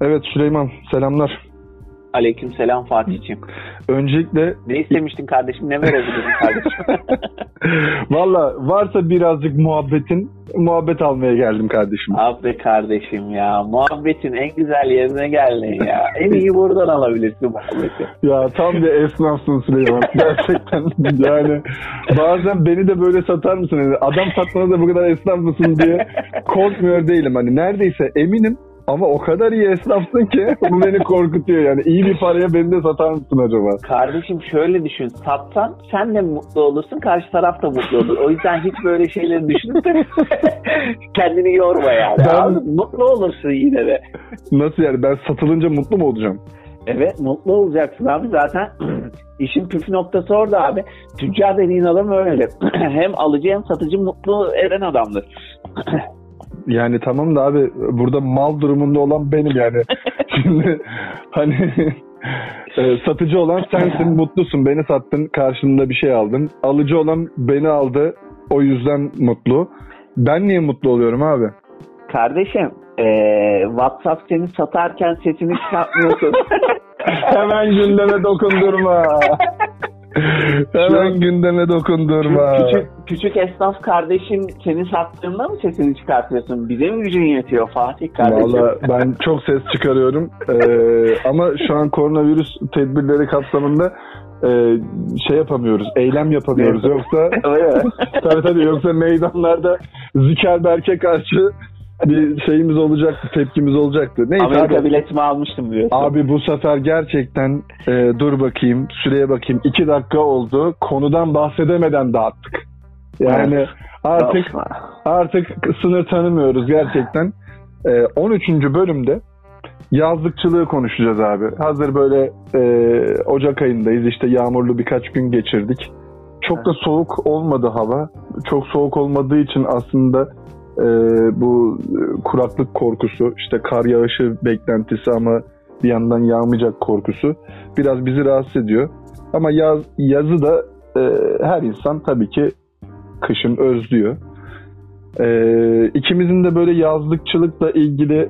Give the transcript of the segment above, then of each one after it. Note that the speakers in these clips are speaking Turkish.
Evet Süleyman selamlar. Aleyküm selam Fatih'ciğim. Öncelikle... Ne istemiştin kardeşim? Ne verebilirim kardeşim? Valla varsa birazcık muhabbetin, muhabbet almaya geldim kardeşim. Abi kardeşim ya. Muhabbetin en güzel yerine geldin ya. En iyi buradan alabilirsin muhabbeti. Ya tam bir esnafsın Süleyman. Gerçekten yani bazen beni de böyle satar mısın? Adam satmana da bu kadar esnaf mısın diye korkmuyor değilim. Hani neredeyse eminim ama o kadar iyi esnafsın ki bu beni korkutuyor yani. İyi bir paraya beni de satar mısın acaba? Kardeşim şöyle düşün. Satsan sen de mutlu olursun. Karşı taraf da mutlu olur. O yüzden hiç böyle şeyleri düşünüp de kendini yorma yani. Ben... Abi, mutlu olursun yine de. Nasıl yani? Ben satılınca mutlu mu olacağım? Evet mutlu olacaksın abi. Zaten işin püf noktası orada abi. Tüccar dediğin adam öyle. hem alıcı hem satıcı mutlu eden adamdır. Yani tamam da abi burada mal durumunda olan benim yani. Şimdi hani e, satıcı olan sensin, mutlusun. Beni sattın, karşılığında bir şey aldın. Alıcı olan beni aldı, o yüzden mutlu. Ben niye mutlu oluyorum abi? Kardeşim, e, WhatsApp seni satarken sesini çıkartmıyorsun. Hemen gündeme dokundurma. Hemen gündeme dokundurma. Küçük, küçük esnaf kardeşim seni sattığında mı sesini çıkartıyorsun? Bize mi gücün yetiyor Fatih kardeşim? Valla ben çok ses çıkarıyorum. Ee, ama şu an koronavirüs tedbirleri kapsamında e, şey yapamıyoruz, eylem yapamıyoruz. Yoksa tabii tabii yoksa meydanlarda Zikerberk'e karşı bir şeyimiz olacaktı, tepkimiz olacaktı. Neyse Amerika abi, biletimi almıştım diyorsun. Abi bu sefer gerçekten e, dur bakayım, süreye bakayım. iki dakika oldu. Konudan bahsedemeden dağıttık. Yani evet. artık artık sınır tanımıyoruz gerçekten. E, 13. bölümde yazlıkçılığı konuşacağız abi. Hazır böyle e, Ocak ayındayız. İşte yağmurlu birkaç gün geçirdik. Çok da soğuk olmadı hava. Çok soğuk olmadığı için aslında e, bu kuraklık korkusu, işte kar yağışı beklentisi ama bir yandan yağmayacak korkusu biraz bizi rahatsız ediyor. Ama yaz yazı da e, her insan tabii ki kışın özlüyor. E, ikimizin de böyle yazlıkçılıkla ilgili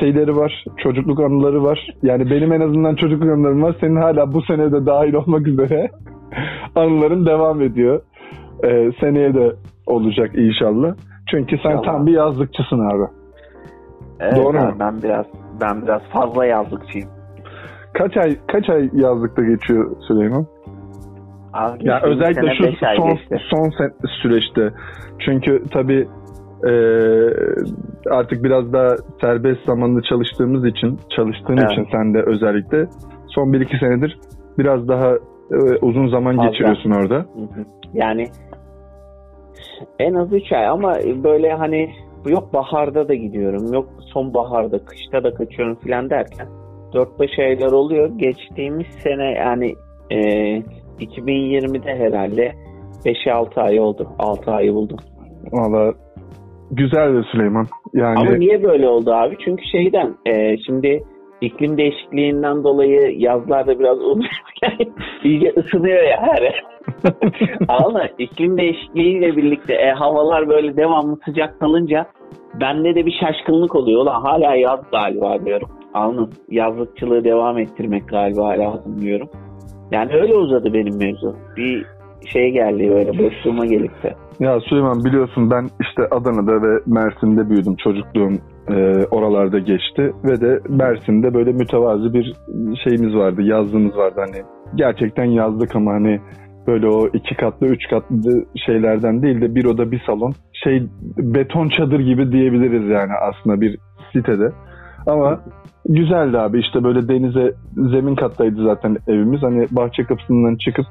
şeyleri var, çocukluk anıları var. Yani benim en azından çocukluk anılarım var. Senin hala bu senede dahil olmak üzere anıların devam ediyor. E, seneye de olacak inşallah. Çünkü sen tam bir yazlıkçısın abi. Evet, Doğru abi, mu? Ben biraz ben biraz fazla yazlıkçıyım. Kaç ay kaç ay yazlıkta geçiyor Süleyman? Abi ya özellikle şu son son süreçte. Çünkü tabii e, artık biraz daha serbest zamanlı çalıştığımız için, çalıştığın evet. için sen de özellikle son 1-2 senedir biraz daha e, uzun zaman Fazla. geçiriyorsun orada. Hı hı. Yani en az 3 ay ama böyle hani yok baharda da gidiyorum, yok sonbaharda, kışta da kaçıyorum filan derken 4-5 aylar oluyor. Geçtiğimiz sene yani e, 2020'de herhalde 5-6 ay oldu. 6 ayı buldum. Valla güzel de Süleyman. Yani... Ama niye böyle oldu abi? Çünkü şeyden e, şimdi iklim değişikliğinden dolayı yazlarda biraz iyice ısınıyor ya her Ama iklim değişikliğiyle birlikte e, havalar böyle devamlı sıcak kalınca bende de bir şaşkınlık oluyor. Ulan hala yaz galiba diyorum. Anladın? Yazlıkçılığı devam ettirmek galiba lazım diyorum. Yani öyle uzadı benim mevzu. Bir şey geldi böyle boşluğuma gelip de. Ya Süleyman biliyorsun ben işte Adana'da ve Mersin'de büyüdüm. Çocukluğum e, oralarda geçti ve de Mersin'de böyle mütevazi bir şeyimiz vardı, yazlığımız vardı hani. Gerçekten yazdık ama hani böyle o iki katlı, üç katlı şeylerden değil de bir oda bir salon. Şey beton çadır gibi diyebiliriz yani aslında bir sitede. Ama güzeldi abi işte böyle denize zemin kattaydı zaten evimiz. Hani bahçe kapısından çıkıp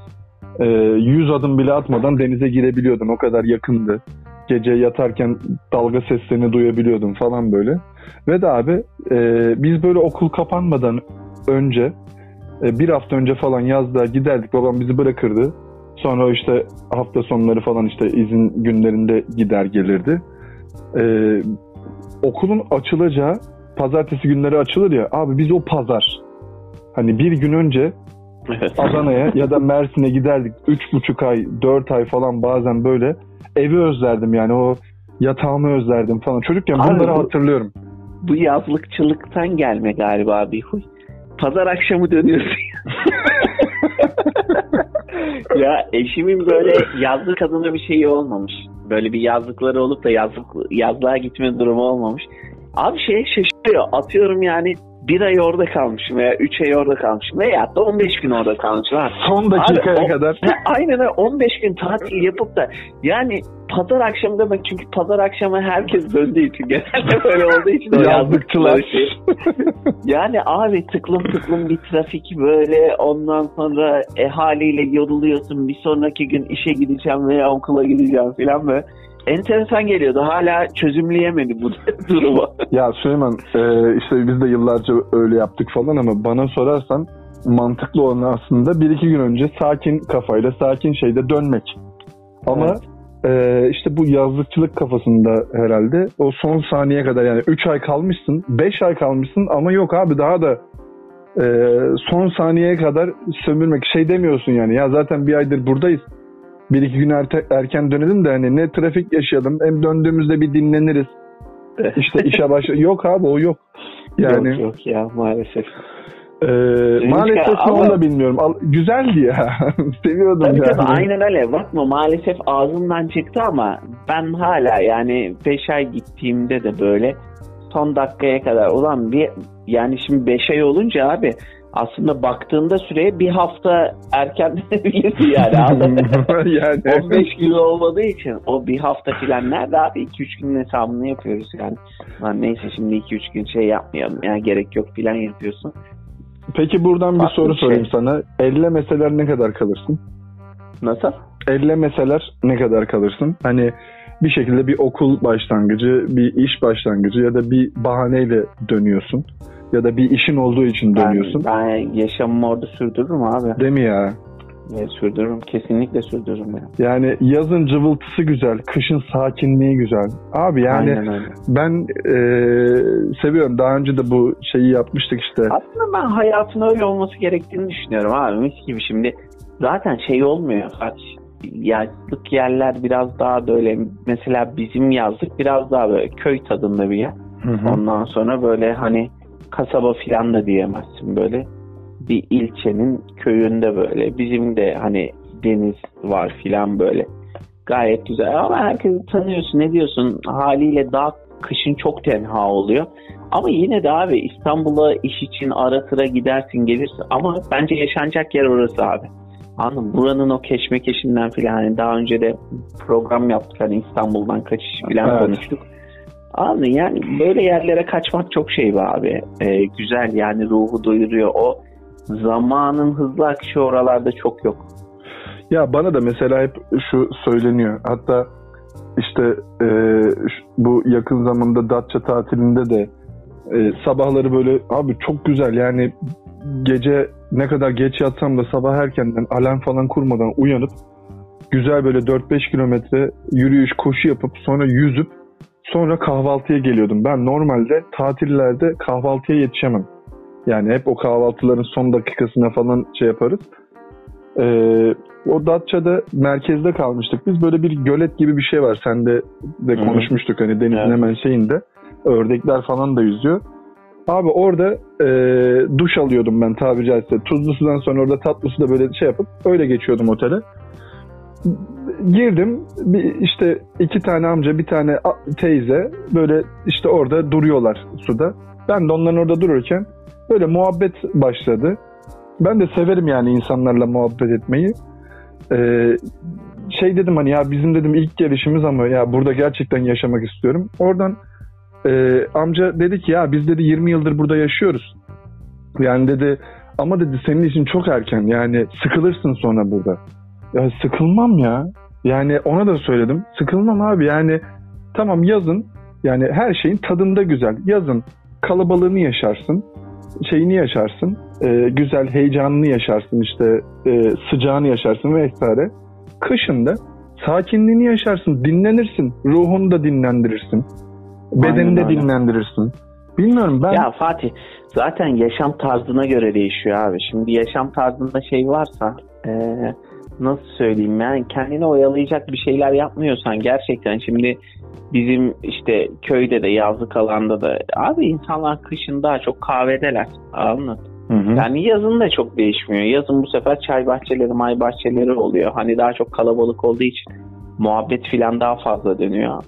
e, 100 adım bile atmadan denize girebiliyordun. O kadar yakındı. Gece yatarken dalga seslerini duyabiliyordum falan böyle. Ve de abi e, biz böyle okul kapanmadan önce e, bir hafta önce falan yazda giderdik. Babam bizi bırakırdı. Sonra işte hafta sonları falan işte izin günlerinde gider gelirdi. Ee, okulun açılacağı pazartesi günleri açılır ya abi biz o pazar hani bir gün önce Adana'ya ya da Mersin'e giderdik. Üç buçuk ay, dört ay falan bazen böyle evi özlerdim yani o yatağımı özlerdim falan. Çocukken bunları Abi, hatırlıyorum. bu yazlıkçılıktan gelme galiba bir huy. Pazar akşamı dönüyorsun. ya eşimin böyle yazlık adına bir şeyi olmamış. Böyle bir yazlıkları olup da yazlık, yazlığa gitme durumu olmamış. Abi şey şaşırıyor. Atıyorum yani bir ay orada kalmışım veya üç ay orada kalmışım veya da 15 gün orada kalmışım. Ha. Son dakikaya Abi, o- kadar. Ha, aynen öyle 15 gün tatil yapıp da yani pazar akşamı demek çünkü pazar akşamı herkes döndüğü için genelde böyle olduğu için o Yazlıkçılar. şey. Yani abi tıklım tıklım bir trafik böyle ondan sonra e, haliyle yoruluyorsun bir sonraki gün işe gideceğim veya okula gideceğim falan böyle. Enteresan geliyordu. Hala çözümleyemedi bu durumu. Ya Süleyman e, işte biz de yıllarca öyle yaptık falan ama bana sorarsan mantıklı olan aslında bir iki gün önce sakin kafayla sakin şeyde dönmek. Ama e, işte bu yazlıkçılık kafasında herhalde o son saniye kadar yani 3 ay kalmışsın 5 ay kalmışsın ama yok abi daha da e, son saniyeye kadar sömürmek şey demiyorsun yani ya zaten bir aydır buradayız. Bir iki gün erte- erken dönelim de hani ne trafik yaşayalım hem döndüğümüzde bir dinleniriz. İşte işe başla yok abi o yok. Yani Yok yok ya maalesef. e, maalesef ama- onu da bilmiyorum. Al- güzeldi ya. Seviyordum Tabii yani. tabii aynen öyle. Bakma maalesef ağzımdan çıktı ama ben hala yani 5 ay gittiğimde de böyle son dakikaya kadar ulan bir yani şimdi 5 ay olunca abi aslında baktığında süreye bir hafta erken dönebilirdi yani. mı? yani 15 gün olmadığı için o bir hafta filan nerede abi 2-3 günün hesabını yapıyoruz yani. Lan neyse şimdi 2-3 gün şey yapmayalım ya gerek yok filan yapıyorsun. Peki buradan bir Farklı soru bir şey. sorayım sana. Ellemeseler ne kadar kalırsın? Nasıl? Ellemeseler ne kadar kalırsın? Hani bir şekilde bir okul başlangıcı, bir iş başlangıcı ya da bir bahaneyle dönüyorsun. Ya da bir işin olduğu için Ben, dönüyorsun. ben yaşamımı orada sürdürürüm abi. Değil mi ya? Evet, sürdürürüm. Kesinlikle sürdürürüm ya. Yani yazın cıvıltısı güzel, kışın sakinliği güzel. Abi yani ben eee, seviyorum. Daha önce de bu şeyi yapmıştık işte. Aslında ben hayatın öyle olması gerektiğini düşünüyorum abi. Mis gibi şimdi zaten şey olmuyor. Yazlık yerler biraz daha böyle mesela bizim yazlık biraz daha böyle köy tadında bir yer. Hı hı. Ondan sonra böyle hani kasaba filan da diyemezsin böyle. Bir ilçenin köyünde böyle. Bizim de hani deniz var filan böyle. Gayet güzel ama herkesi tanıyorsun ne diyorsun haliyle daha kışın çok tenha oluyor. Ama yine de abi İstanbul'a iş için ara sıra gidersin gelirsin ama bence yaşanacak yer orası abi. Anladın mı? Buranın o keşmekeşinden filan hani daha önce de program yaptık hani İstanbul'dan kaçış filan Evet. konuştuk. Abi yani böyle yerlere kaçmak çok şey be abi. Ee, güzel yani ruhu doyuruyor. O zamanın hızlı akışı oralarda çok yok. Ya bana da mesela hep şu söyleniyor. Hatta işte e, bu yakın zamanda Datça tatilinde de e, sabahları böyle abi çok güzel yani gece ne kadar geç yatsam da sabah erkenden alarm falan kurmadan uyanıp güzel böyle 4-5 kilometre yürüyüş koşu yapıp sonra yüzüp sonra kahvaltıya geliyordum. Ben normalde tatillerde kahvaltıya yetişemem. Yani hep o kahvaltıların son dakikasına falan şey yaparız. Ee, o Datça'da merkezde kalmıştık. Biz böyle bir gölet gibi bir şey var. Sen de, de konuşmuştuk hani denizin Evet. hemen şeyinde. Ördekler falan da yüzüyor. Abi orada e, duş alıyordum ben tabiri caizse. Tuzlu sudan sonra orada tatlı suda böyle şey yapıp öyle geçiyordum otele. Girdim bir işte iki tane amca bir tane teyze böyle işte orada duruyorlar suda. Ben de onların orada dururken böyle muhabbet başladı. Ben de severim yani insanlarla muhabbet etmeyi. Ee, şey dedim hani ya bizim dedim ilk gelişimiz ama ya burada gerçekten yaşamak istiyorum. Oradan e, amca dedi ki ya biz dedi 20 yıldır burada yaşıyoruz. Yani dedi ama dedi senin için çok erken yani sıkılırsın sonra burada. Ya sıkılmam ya. Yani ona da söyledim. Sıkılmam abi yani tamam yazın yani her şeyin tadında güzel. Yazın kalabalığını yaşarsın. Şeyini yaşarsın. e, güzel heyecanını yaşarsın işte e, sıcağını yaşarsın vesaire. Kışın da sakinliğini yaşarsın. Dinlenirsin. Ruhunu da dinlendirirsin. Bedenini de dinlendirirsin. Bilmiyorum ben Ya Fatih zaten yaşam tarzına göre değişiyor abi. Şimdi yaşam tarzında şey varsa e, nasıl söyleyeyim yani kendini oyalayacak bir şeyler yapmıyorsan gerçekten şimdi bizim işte köyde de yazlık alanda da abi insanlar kışın daha çok kahvedeler Hı hı. yani yazın da çok değişmiyor. Yazın bu sefer çay bahçeleri, may bahçeleri oluyor. Hani daha çok kalabalık olduğu için muhabbet filan daha fazla dönüyor.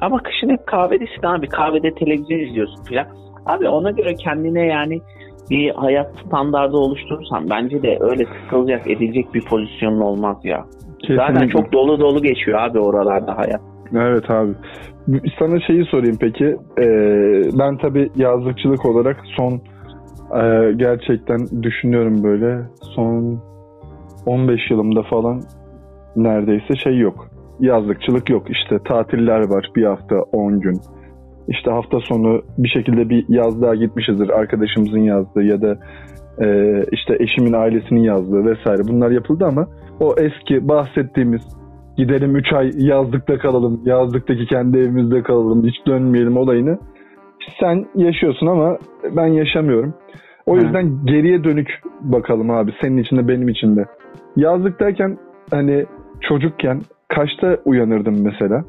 Ama kışın hep kahvedesin abi. Kahvede televizyon izliyorsun filan. Abi ona göre kendine yani bir hayat standardı oluşturursan bence de öyle sıkılacak edilecek bir pozisyonun olmaz ya. Zaten Kesinlikle. çok dolu dolu geçiyor abi oralarda hayat. Evet abi. Sana şeyi sorayım peki. Ee, ben tabii yazlıkçılık olarak son e, gerçekten düşünüyorum böyle son 15 yılımda falan neredeyse şey yok. Yazlıkçılık yok. İşte tatiller var bir hafta 10 gün. İşte hafta sonu bir şekilde bir yazlığa gitmişizdir. Arkadaşımızın yazdığı ya da e, işte eşimin ailesinin yazdığı vesaire bunlar yapıldı ama o eski bahsettiğimiz gidelim 3 ay yazlıkta kalalım, yazlıktaki kendi evimizde kalalım, hiç dönmeyelim olayını sen yaşıyorsun ama ben yaşamıyorum. O Hı. yüzden geriye dönük bakalım abi senin için de benim için de. Yazlıktayken hani çocukken kaçta uyanırdın mesela?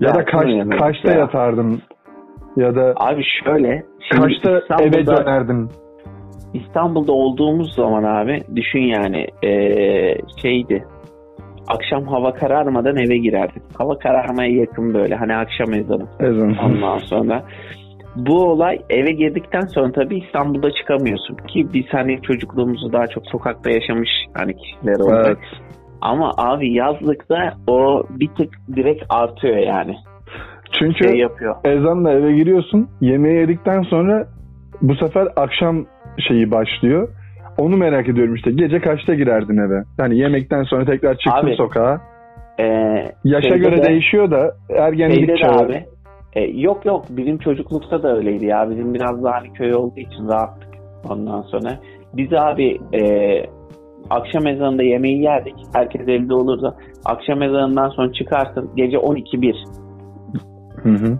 Ya da kaç, kaçta ya. yatardın? Ya da Abi şöyle. kaçta eve dönerdin? İstanbul'da olduğumuz zaman abi düşün yani eee, şeydi akşam hava kararmadan eve girerdik. Hava kararmaya yakın böyle hani akşam ezanı Ezan. ondan sonra. Bu olay eve girdikten sonra tabii İstanbul'da çıkamıyorsun ki biz hani çocukluğumuzu daha çok sokakta yaşamış hani kişiler olarak. Evet. Ama abi yazlıkta o bir tık direkt artıyor yani. Çünkü Şey yapıyor. ezanla eve giriyorsun. Yemeği yedikten sonra bu sefer akşam şeyi başlıyor. Onu merak ediyorum işte. Gece kaçta girerdin eve? Yani yemekten sonra tekrar çıktın Abi, sokağa. Eee Yaşa göre de- değişiyor da ergenlik de çağı. abi. e, yok yok bizim çocuklukta da öyleydi ya. Bizim biraz daha hani köy olduğu için rahattık ondan sonra. Biz abi e, akşam ezanında yemeği yerdik. Herkes evde olurdu. Akşam ezanından sonra çıkarsın gece 12-1. Hı hı.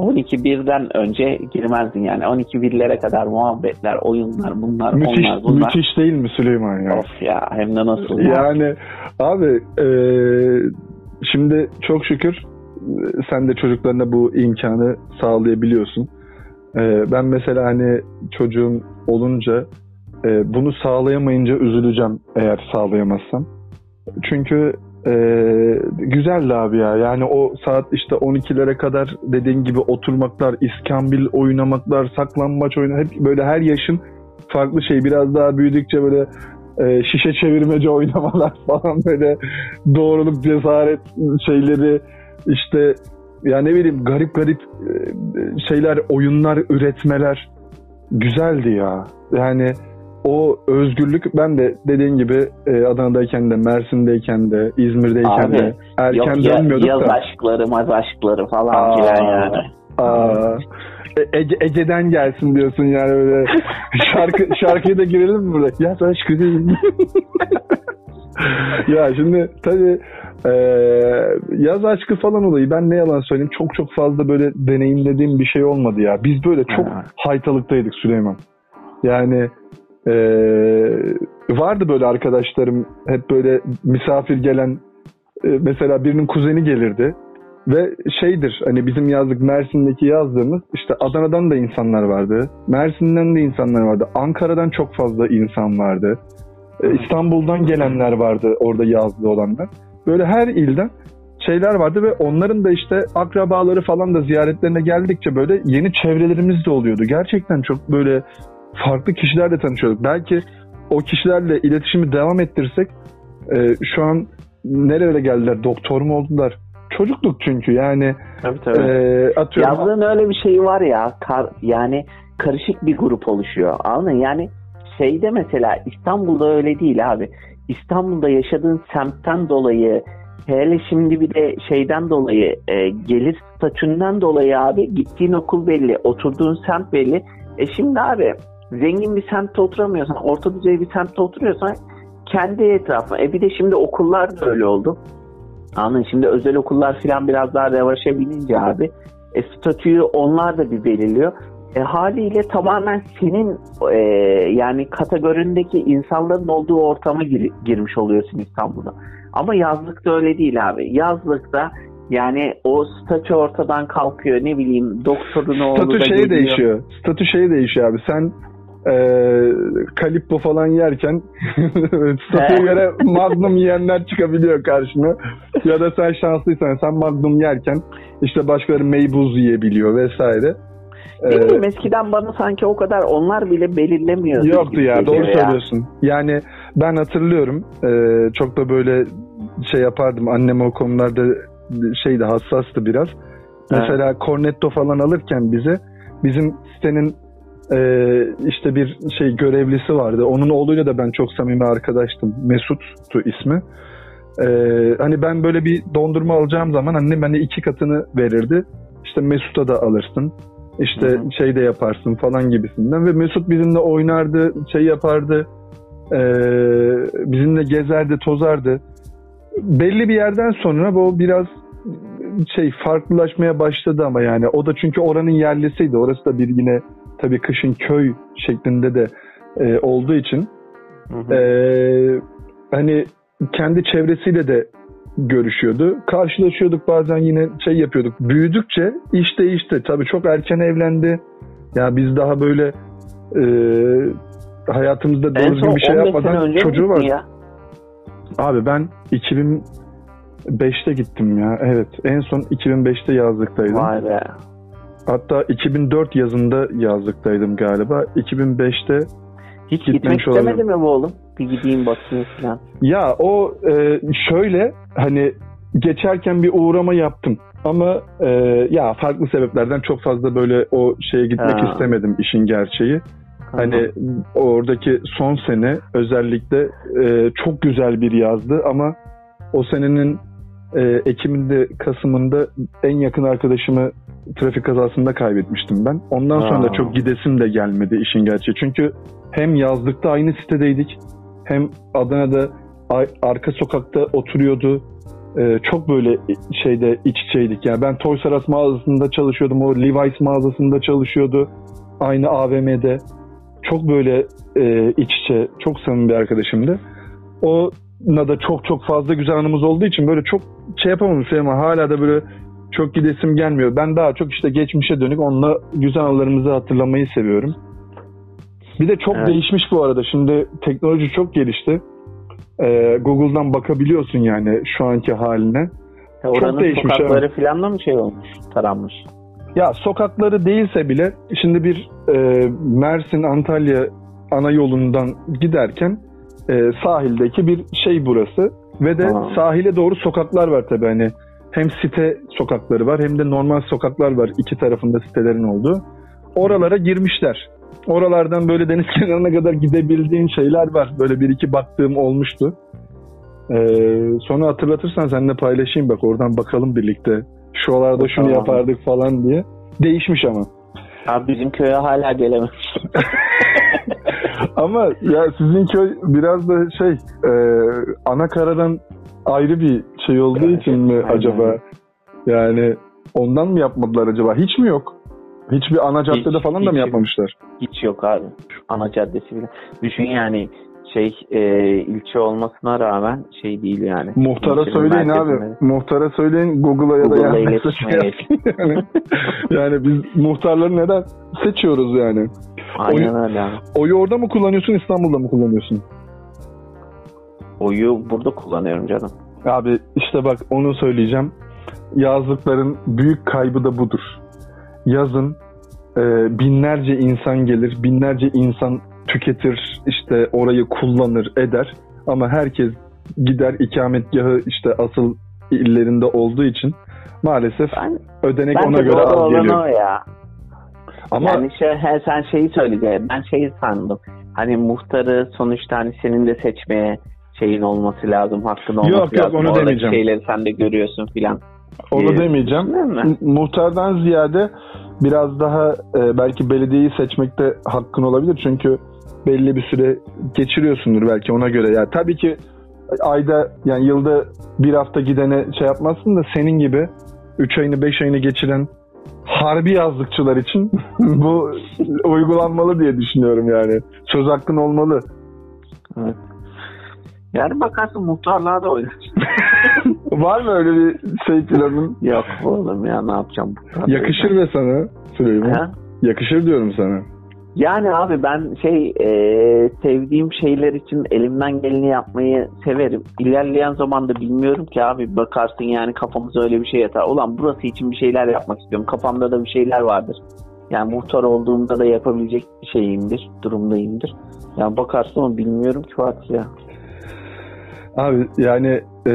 12-1'den önce girmezdin yani. 12-1'lere kadar muhabbetler, oyunlar, bunlar, Müthiş, onlar, bunlar. müthiş değil mi Süleyman ya? Of ya hem de nasıl ya. Yani abi e, şimdi çok şükür e, sen de çocuklarına bu imkanı sağlayabiliyorsun. E, ben mesela hani çocuğum olunca e, bunu sağlayamayınca üzüleceğim eğer sağlayamazsam. Çünkü e, güzeldi abi ya. Yani o saat işte 12'lere kadar dediğin gibi oturmaklar, iskambil oynamaklar, saklambaç oyunu hep böyle her yaşın farklı şey. Biraz daha büyüdükçe böyle e, şişe çevirmece oynamalar falan böyle doğruluk cesaret şeyleri işte ya ne bileyim garip garip e, şeyler oyunlar üretmeler güzeldi ya. Yani o özgürlük ben de dediğin gibi e, Adana'dayken de Mersin'deyken de İzmir'deyken Abi, de erken Yok ya, dönmüyorduk yaz da. aşkları, maz aşkları falan Aa. filan yani. Aa, Ege, Ege'den gelsin diyorsun yani böyle şarkı şarkıya da girelim mi burada? Yaz aşkı değil. ya şimdi tabii e, yaz aşkı falan olayı ben ne yalan söyleyeyim çok çok fazla böyle deneyimlediğim bir şey olmadı ya. Biz böyle çok Ha. haytalıktaydık Süleyman. Yani e, vardı böyle arkadaşlarım hep böyle misafir gelen e, mesela birinin kuzeni gelirdi ve şeydir hani bizim yazlık Mersin'deki yazdığımız işte Adana'dan da insanlar vardı. Mersin'den de insanlar vardı. Ankara'dan çok fazla insan vardı. E, İstanbul'dan gelenler vardı orada yazlı olanlar. Böyle her ilden şeyler vardı ve onların da işte akrabaları falan da ziyaretlerine geldikçe böyle yeni çevrelerimiz de oluyordu. Gerçekten çok böyle farklı kişilerle tanışıyorduk. Belki o kişilerle iletişimi devam ettirsek e, şu an nerelere geldiler? Doktor mu oldular? Çocukluk çünkü yani Tabii tabii. e, atıyorum. Yazlığın öyle bir şeyi var ya kar, yani karışık bir grup oluşuyor. Anladın? Yani şeyde mesela İstanbul'da öyle değil abi. İstanbul'da yaşadığın semtten dolayı hele şimdi bir de şeyden dolayı e, gelir statünden dolayı abi gittiğin okul belli, oturduğun semt belli. E şimdi abi zengin bir semtte oturamıyorsan, orta düzey bir semtte oturuyorsan kendi etrafına. E bir de şimdi okullar da öyle oldu. Anladın şimdi özel okullar falan biraz daha revaşa binince abi e, statüyü onlar da bir belirliyor. e, haliyle tamamen senin e, yani kategorindeki insanların olduğu ortama gir, girmiş oluyorsun İstanbul'da. Ama yazlıkta öyle değil abi. Yazlıkta yani o statü ortadan kalkıyor ne bileyim doktorun oğlu statü da şey geliyor. değişiyor. Statü şey değişiyor abi. Sen e, kalippo falan yerken statüye göre magnum yiyenler çıkabiliyor karşına. ya da sen şanslıysan sen magnum yerken işte başkaları meybuz yiyebiliyor vesaire. Ne E, bileyim eskiden bana sanki o kadar onlar bile belirlemiyordu. Yoktu ya doğru söylüyorsun. Yani ben hatırlıyorum e, çok da böyle şey yapardım annem o konularda şeydi hassastı biraz. Mesela cornetto falan alırken bize bizim sitenin e, işte bir şey görevlisi vardı. Onun oğluyla da ben çok samimi arkadaştım. Mesut'tu ismi. E, hani ben böyle bir dondurma alacağım zaman annem bana iki katını verirdi. İşte Mesut'a da alırsın. İşte Hı hı. şey de yaparsın falan gibisinden ve Mesut bizimle oynardı, şey yapardı. e, bizimle gezerdi, tozardı. Belli bir yerden sonra bu biraz şey farklılaşmaya başladı ama yani o da çünkü oranın yerlisiydi. Orası da bir yine tabii kışın köy şeklinde de e, olduğu için Hı hı. e, hani kendi çevresiyle de görüşüyordu. Karşılaşıyorduk bazen yine şey yapıyorduk. Büyüdükçe iş değişti. Tabii çok erken evlendi. Ya biz daha böyle e, hayatımızda doğru düzgün bir şey 15 sene yapmadan önce çocuğu var. ya? Abi ben 2005'te gittim ya. Evet. En son 2005'te yazlıktaydım. Vay be. Hatta 2004 yazında yazlıktaydım galiba. 2005'te Hiç gitmek istemedi mi bu oğlum? Bir gideyim bakayım falan. ya o e, şöyle hani geçerken bir uğrama yaptım. Ama e, ya farklı sebeplerden çok fazla böyle o şeye gitmek Ha. istemedim işin gerçeği. Hani oradaki son sene özellikle e, çok güzel bir yazdı ama o senenin e, Ekim'inde, Kasım'ında en yakın arkadaşımı trafik kazasında kaybetmiştim ben. Ondan sonra da çok gidesim de gelmedi işin gerçeği. Çünkü hem yazlıkta aynı sitedeydik hem Adana'da arka sokakta oturuyordu. E, çok böyle şeyde iç içeydik. Yani ben Toys R Us mağazasında çalışıyordum. O Levi's mağazasında çalışıyordu. Aynı AVM'de çok böyle e, iç içe, çok samimi bir arkadaşımdı. Ona da çok çok fazla güzel anımız olduğu için böyle çok şey yapamamışım ama hala da böyle çok gidesim gelmiyor. Ben daha çok işte geçmişe dönük onunla güzel anılarımızı hatırlamayı seviyorum. Bir de çok Evet. değişmiş bu arada. Şimdi teknoloji çok gelişti. Ee, Google'dan bakabiliyorsun yani şu anki haline. Ya Oranın değişmiş, sokakları falan da mı şey olmuş, taranmış? Ya sokakları değilse bile şimdi bir e, Mersin Antalya ana yolundan giderken e, sahildeki bir şey burası ve de Aa. sahile doğru sokaklar var tabii hani hem site sokakları var hem de normal sokaklar var iki tarafında sitelerin olduğu. Oralara girmişler. Oralardan böyle deniz kenarına kadar gidebildiğin şeyler var. Böyle bir iki baktığım olmuştu. Ee, sonra hatırlatırsan seninle paylaşayım bak oradan bakalım birlikte. Şuralarda şunu Tamam. yapardık falan diye. Değişmiş ama. Abi bizim köye hala gelememiş. ama ya sizin köy biraz da şey e, ana karadan ayrı bir şey olduğu için mi aynen. acaba? Yani ondan mı yapmadılar acaba? Hiç mi yok? Hiçbir ana caddede Hiç, falan da mı hiç. yapmamışlar? Hiç yok abi. Ana caddesi bile. Düşün yani şey e, ilçe olmasına rağmen şey değil yani. Muhtara İlçenin söyleyin merkezinde. abi. Muhtara söyleyin Google'a ya da Google'la yani iletişime yani, yani biz muhtarları neden seçiyoruz yani? Aynen öyle abi. Oyu orada mı kullanıyorsun İstanbul'da mı kullanıyorsun? Oyu burada kullanıyorum canım. Abi işte bak onu söyleyeceğim. Yazlıkların büyük kaybı da budur. Yazın e, binlerce insan gelir, binlerce insan tüketir, işte orayı kullanır, eder. Ama herkes gider ikametgahı işte asıl illerinde olduğu için maalesef Ben, ödenek ben ona göre az geliyor. o ya. Ama Yani şey, he, sen şeyi söyleyeceksin. Ben şeyi sandım. Hani muhtarı sonuçta hani senin de seçmeye şeyin olması lazım, hakkın olması Yok, yok, lazım. onu Oradaki demeyeceğim. şeyleri sen de görüyorsun filan. onu Ee, demeyeceğim. Muhtardan ziyade biraz daha e, belki belediyeyi seçmekte hakkın olabilir. Çünkü belli bir süre geçiriyorsundur belki ona göre. Ya tabii ki ayda yani yılda bir hafta gidene şey yapmazsın da senin gibi 3 ayını 5 ayını geçiren harbi yazlıkçılar için bu uygulanmalı diye düşünüyorum yani. Söz hakkın olmalı. Evet. Yani bakarsın muhtarlığa da oynar. Var mı öyle bir şey planın? Yok oğlum ya ne yapacağım? Yakışır be sana Süleyman. Ha? Yakışır diyorum sana. Yani abi ben şey e, sevdiğim şeyler için elimden geleni yapmayı severim. İlerleyen zamanda bilmiyorum ki abi bakarsın yani kafamıza öyle bir şey yatar. Ulan burası için bir şeyler yapmak istiyorum. Kafamda da bir şeyler vardır. Yani muhtar olduğumda da yapabilecek şeyimdir, durumdayımdır. Yani bakarsın ama bilmiyorum ki Fatih ya. Abi yani e,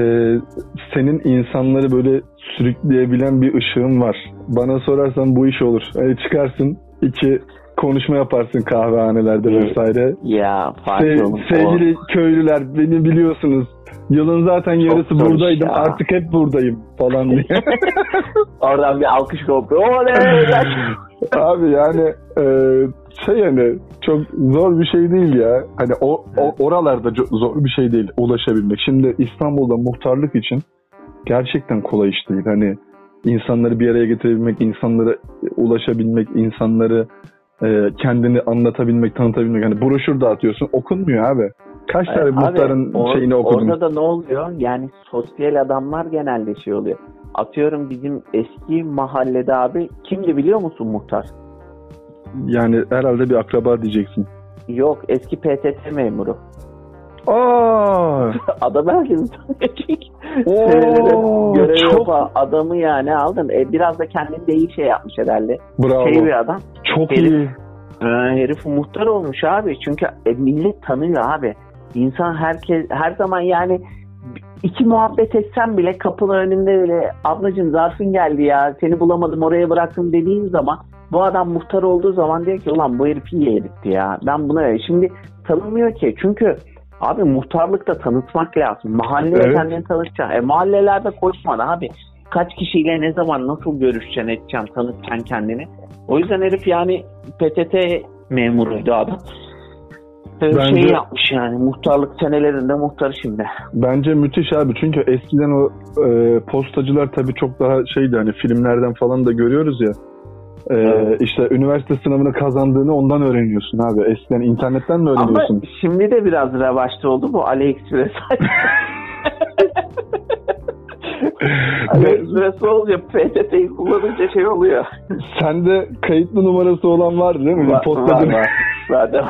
senin insanları böyle sürükleyebilen bir ışığın var. Bana sorarsan bu iş olur. Yani çıkarsın iki konuşma yaparsın kahvehanelerde Evet. vesaire. Ya Fatih Se- sevgili köylüler beni biliyorsunuz. Yılın zaten yarısı zor iş buradaydım. ya. Artık hep buradayım falan diye. O, oradan bir alkış kopuyor. Abi yani e, şey yani çok zor bir şey değil ya. Hani o, o oralarda zor bir şey değil ulaşabilmek. Şimdi İstanbul'da muhtarlık için gerçekten kolay iş değil. Hani insanları bir araya getirebilmek, insanlara ulaşabilmek, insanları e, kendini anlatabilmek, tanıtabilmek. Hani broşür dağıtıyorsun okunmuyor abi. Kaç tane Abi, muhtarın or- şeyini okudun? Orada da ne oluyor? Yani sosyal adamlar genelde şey oluyor. Atıyorum bizim eski mahallede abi kimdi biliyor musun muhtar? Yani herhalde bir akraba diyeceksin. Yok eski PTT memuru. Aa! Adam herkesi tanıyacak. Görev çok- yapan adamı yani aldın. E, biraz da kendinde iyi şey yapmış herhalde. Bravo. Şey bir adam. Çok Herif- iyi. Ee, herif muhtar olmuş abi. Çünkü e, millet tanıyor abi. İnsan herkes her zaman yani iki muhabbet etsen bile kapının önünde bile ablacığım zarfın geldi ya seni bulamadım oraya bıraktım dediğin zaman bu adam muhtar olduğu zaman diyor ki ulan bu herif iyi herifti ya. Ben buna şimdi tanımıyor ki çünkü abi muhtarlıkta tanıtmak lazım. Mahalleye Evet. kendini tanıtacaksın. E, mahallelerde koşma abi. Kaç kişiyle ne zaman nasıl görüşeceksin edeceksin tanıtacaksın kendini. O yüzden herif yani PTT memuruydu adam. Ee, Bence- Şey yapmış yani muhtarlık senelerinde muhtar şimdi. Bence müthiş abi çünkü eskiden o e, postacılar tabii çok daha şeydi hani filmlerden falan da görüyoruz ya. E, Evet. işte üniversite sınavını kazandığını ondan öğreniyorsun abi. Eskiden internetten mi Ama öğreniyorsun? şimdi de biraz revaçta oldu bu AliExpress. AliExpress olunca PTT'yi kullanınca şey oluyor. Sende kayıtlı numarası olan var değil mi? Var, Postacı. var, var. Zaten.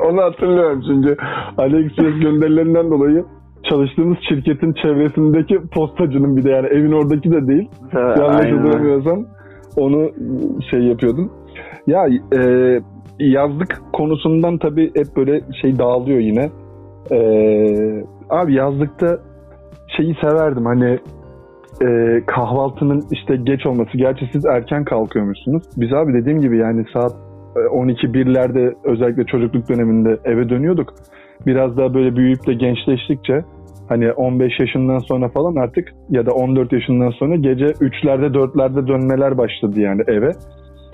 Onu hatırlıyorum çünkü AliExpress gönderilerinden dolayı çalıştığımız şirketin çevresindeki postacının bir de yani evin oradaki de değil. Yanlış Aynen. hatırlamıyorsam onu şey yapıyordum. Ya e, yazlık konusundan tabii hep böyle şey dağılıyor yine. E, abi yazlıkta şeyi severdim hani e, kahvaltının işte geç olması. Gerçi siz erken kalkıyormuşsunuz. Biz abi dediğim gibi yani saat e, 12-1'lerde özellikle çocukluk döneminde eve dönüyorduk. Biraz daha böyle büyüyüp de gençleştikçe hani 15 yaşından sonra falan artık ya da 14 yaşından sonra gece 3'lerde 4'lerde dönmeler başladı yani eve.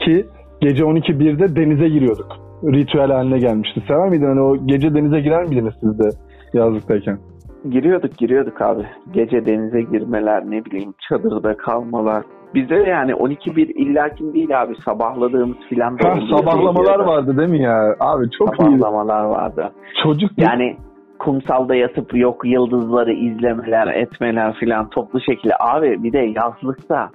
Ki gece 12-1'de denize giriyorduk. Ritüel haline gelmişti. Sever miydin? Hani o gece denize girer miydiniz siz de yazlıktayken? Giriyorduk giriyorduk abi. Gece denize girmeler ne bileyim çadırda kalmalar. Bizde de yani 12-1 illakin değil abi sabahladığımız filan Ha, sabahlamalar vardı değil mi ya? Abi çok iyi. Sabahlamalar vardı. Çocuk Yani kumsalda yatıp yok yıldızları izlemeler etmeler filan toplu şekilde. Abi bir de yazlıkta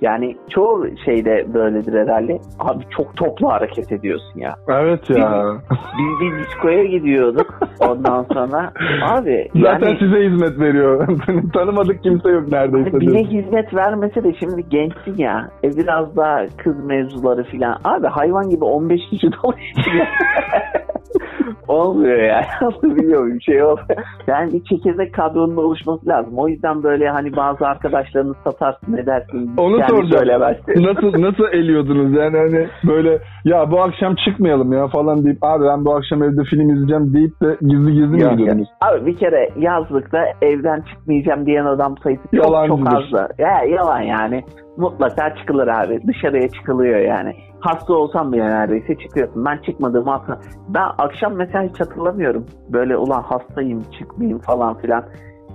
yani çoğu şeyde böyledir herhalde. Abi çok toplu hareket ediyorsun ya. Evet ya. Biz bir diskoya gidiyorduk ondan sonra. Abi Zaten yani size hizmet veriyor. Tanımadık kimse yok neredeyse. Hani bize hizmet vermese de şimdi gençsin ya. E biraz daha kız mevzuları filan. Abi hayvan gibi 15 kişi dolaşıyor. Olmuyor yani. Biliyor bir şey olmuyor. Yani bir çekirdek kadronun oluşması lazım. O yüzden böyle hani bazı arkadaşlarını satarsın ne dersin. Onu kendi soracağım. söylemezsin. Nasıl nasıl eliyordunuz yani hani böyle ya bu akşam çıkmayalım ya falan deyip abi ben bu akşam evde film izleyeceğim deyip de gizli gizli mi gidiyordunuz? Abi bir kere yazlıkta evden çıkmayacağım diyen adam sayısı çok Yalancıdır. çok az da. Ya, yalan yani. Mutlaka çıkılır abi. Dışarıya çıkılıyor yani. Hasta olsam bile neredeyse çıkıyorsun. Ben çıkmadığım hafta. Ben akşam mesela hiç hatırlamıyorum. Böyle ulan hastayım çıkmayayım falan filan.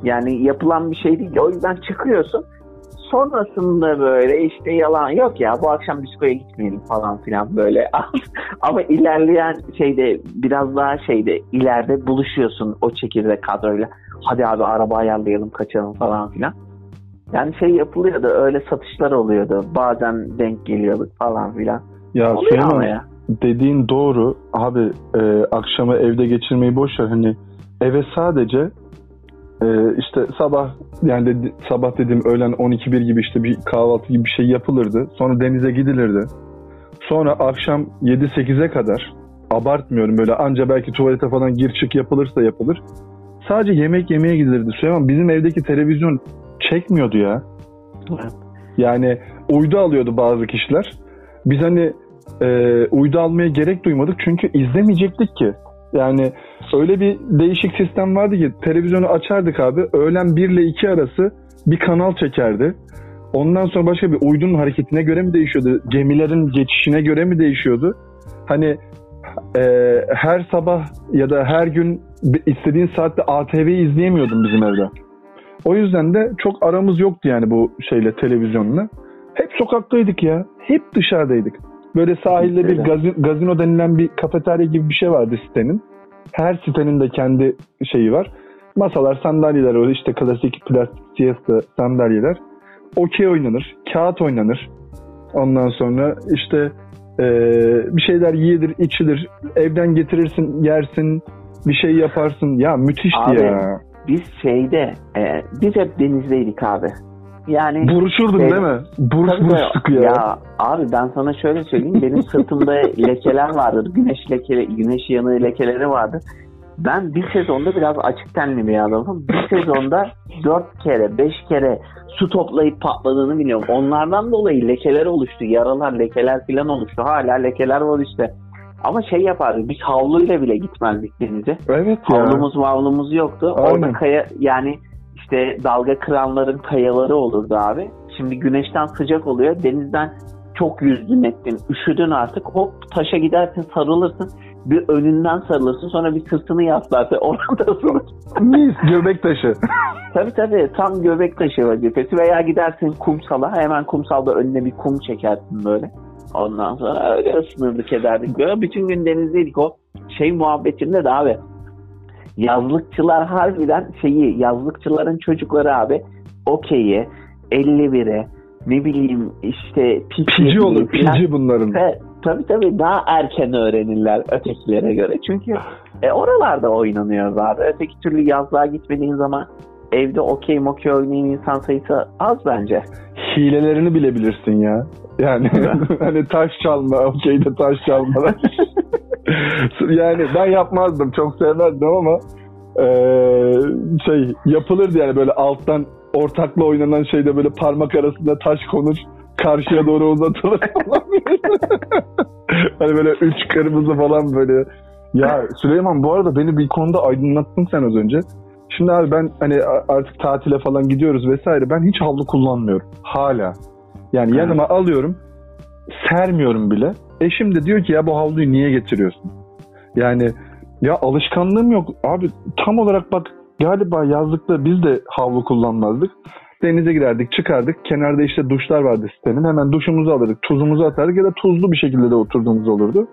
Yani yapılan bir şey değil. O yüzden çıkıyorsun. sonrasında böyle işte yalan yok ya bu akşam diskoya gitmeyelim falan filan böyle. Ama ilerleyen şeyde biraz daha şeyde ileride buluşuyorsun o çekirdek kadroyla. Hadi abi araba ayarlayalım kaçalım falan filan. Yani şey yapılıyordu öyle satışlar oluyordu. Bazen denk geliyorduk falan filan. Ya Oluyor ama ya. dediğin doğru. Abi e, akşamı evde geçirmeyi boş ver. Hani eve sadece e, işte sabah yani dedi- sabah dediğim öğlen 12-1 gibi işte bir kahvaltı gibi bir şey yapılırdı. Sonra denize gidilirdi. Sonra akşam 7-8'e kadar abartmıyorum böyle anca belki tuvalete falan gir çık yapılırsa yapılır. Sadece yemek yemeye gidilirdi. Süleyman bizim evdeki televizyon çekmiyordu ya. Yani uydu alıyordu bazı kişiler. Biz hani e, uydu almaya gerek duymadık çünkü izlemeyecektik ki. Yani öyle bir değişik sistem vardı ki televizyonu açardık abi öğlen 1 ile 2 arası bir kanal çekerdi. Ondan sonra başka bir uydunun hareketine göre mi değişiyordu? Gemilerin geçişine göre mi değişiyordu? Hani e, her sabah ya da her gün istediğin saatte ATV'yi izleyemiyordun bizim evde. O yüzden de çok aramız yoktu yani bu şeyle televizyonla. Hep sokaktaydık ya. Hep dışarıdaydık. Böyle sahilde bir Öyle. gazi- gazino denilen bir kafeterya gibi bir şey vardı sitenin. Her sitenin de kendi şeyi var. Masalar, sandalyeler, o işte klasik plastik siesta sandalyeler. Okey oynanır, kağıt oynanır. Ondan sonra işte eee, bir şeyler yiyilir, içilir. Evden getirirsin, yersin, bir şey yaparsın. Ya müthişti Abi, ya. Biz şeyde e, biz hep denizdeydik abi. Yani Buruşurdun Şey- değil mi? Buruş buruştuk ya. Ya abi ben sana şöyle söyleyeyim. Benim sırtımda lekeler vardır. Güneş lekeli, güneş yanığı lekeleri vardır. Ben bir sezonda biraz açık tenli bir adamım. Bir sezonda dört kere, beş kere su toplayıp patladığını biliyorum. Onlardan dolayı lekeler oluştu. Yaralar, lekeler falan oluştu. Hala lekeler var işte. Ama şey yapardık. Biz havluyla bile gitmezdik denize. Evet ya. Havlumuz mavlumuz yoktu. Aynen. Orada kaya yani işte dalga kıranların kayaları olurdu abi. Şimdi güneşten sıcak oluyor. Denizden çok yüzdün ettin. Üşüdün artık. Hop taşa gidersin sarılırsın. Bir önünden sarılırsın. Sonra bir sırtını yaslarsın. Orada ısınır. Mis göbek taşı. tabii tabii tam göbek taşı vazifesi. Veya gidersin kumsala. Hemen kumsalda önüne bir kum çekersin böyle. Ondan sonra öyle ısınırdık ederdik. Böyle bütün gün denizdeydik. O şey muhabbetinde de abi yazlıkçılar harbiden şeyi yazlıkçıların çocukları abi okeyi 51'e ne bileyim işte Pici olur. filan. Pici bunların. Ve tabii tabii daha erken öğrenirler ötekilere göre. Çünkü e, oralarda oynanıyor abi. Öteki türlü yazlığa gitmediğin zaman evde okey mokey oynayan insan sayısı az bence. Hilelerini bilebilirsin ya. Yani hani taş çalma, okeyde taş çalma. yani ben yapmazdım, çok sevmezdim ama eee, şey yapılırdı yani böyle alttan ortakla oynanan şeyde böyle parmak arasında taş konur, karşıya doğru uzatılır falan. hani böyle üç kırmızı falan böyle. Ya Süleyman bu arada beni bir konuda aydınlattın sen az önce. Şimdi abi ben hani artık tatile falan gidiyoruz vesaire. Ben hiç havlu kullanmıyorum. Hala. Yani Evet. yanıma alıyorum. Sermiyorum bile. Eşim de diyor ki ya bu havluyu niye getiriyorsun? Yani ya alışkanlığım yok. Abi tam olarak bak galiba yazlıkta biz de havlu kullanmazdık. Denize girerdik, çıkardık. Kenarda işte duşlar vardı sitenin. Hemen duşumuzu alırdık, tuzumuzu atardık ya da tuzlu bir şekilde de oturduğumuz olurdu.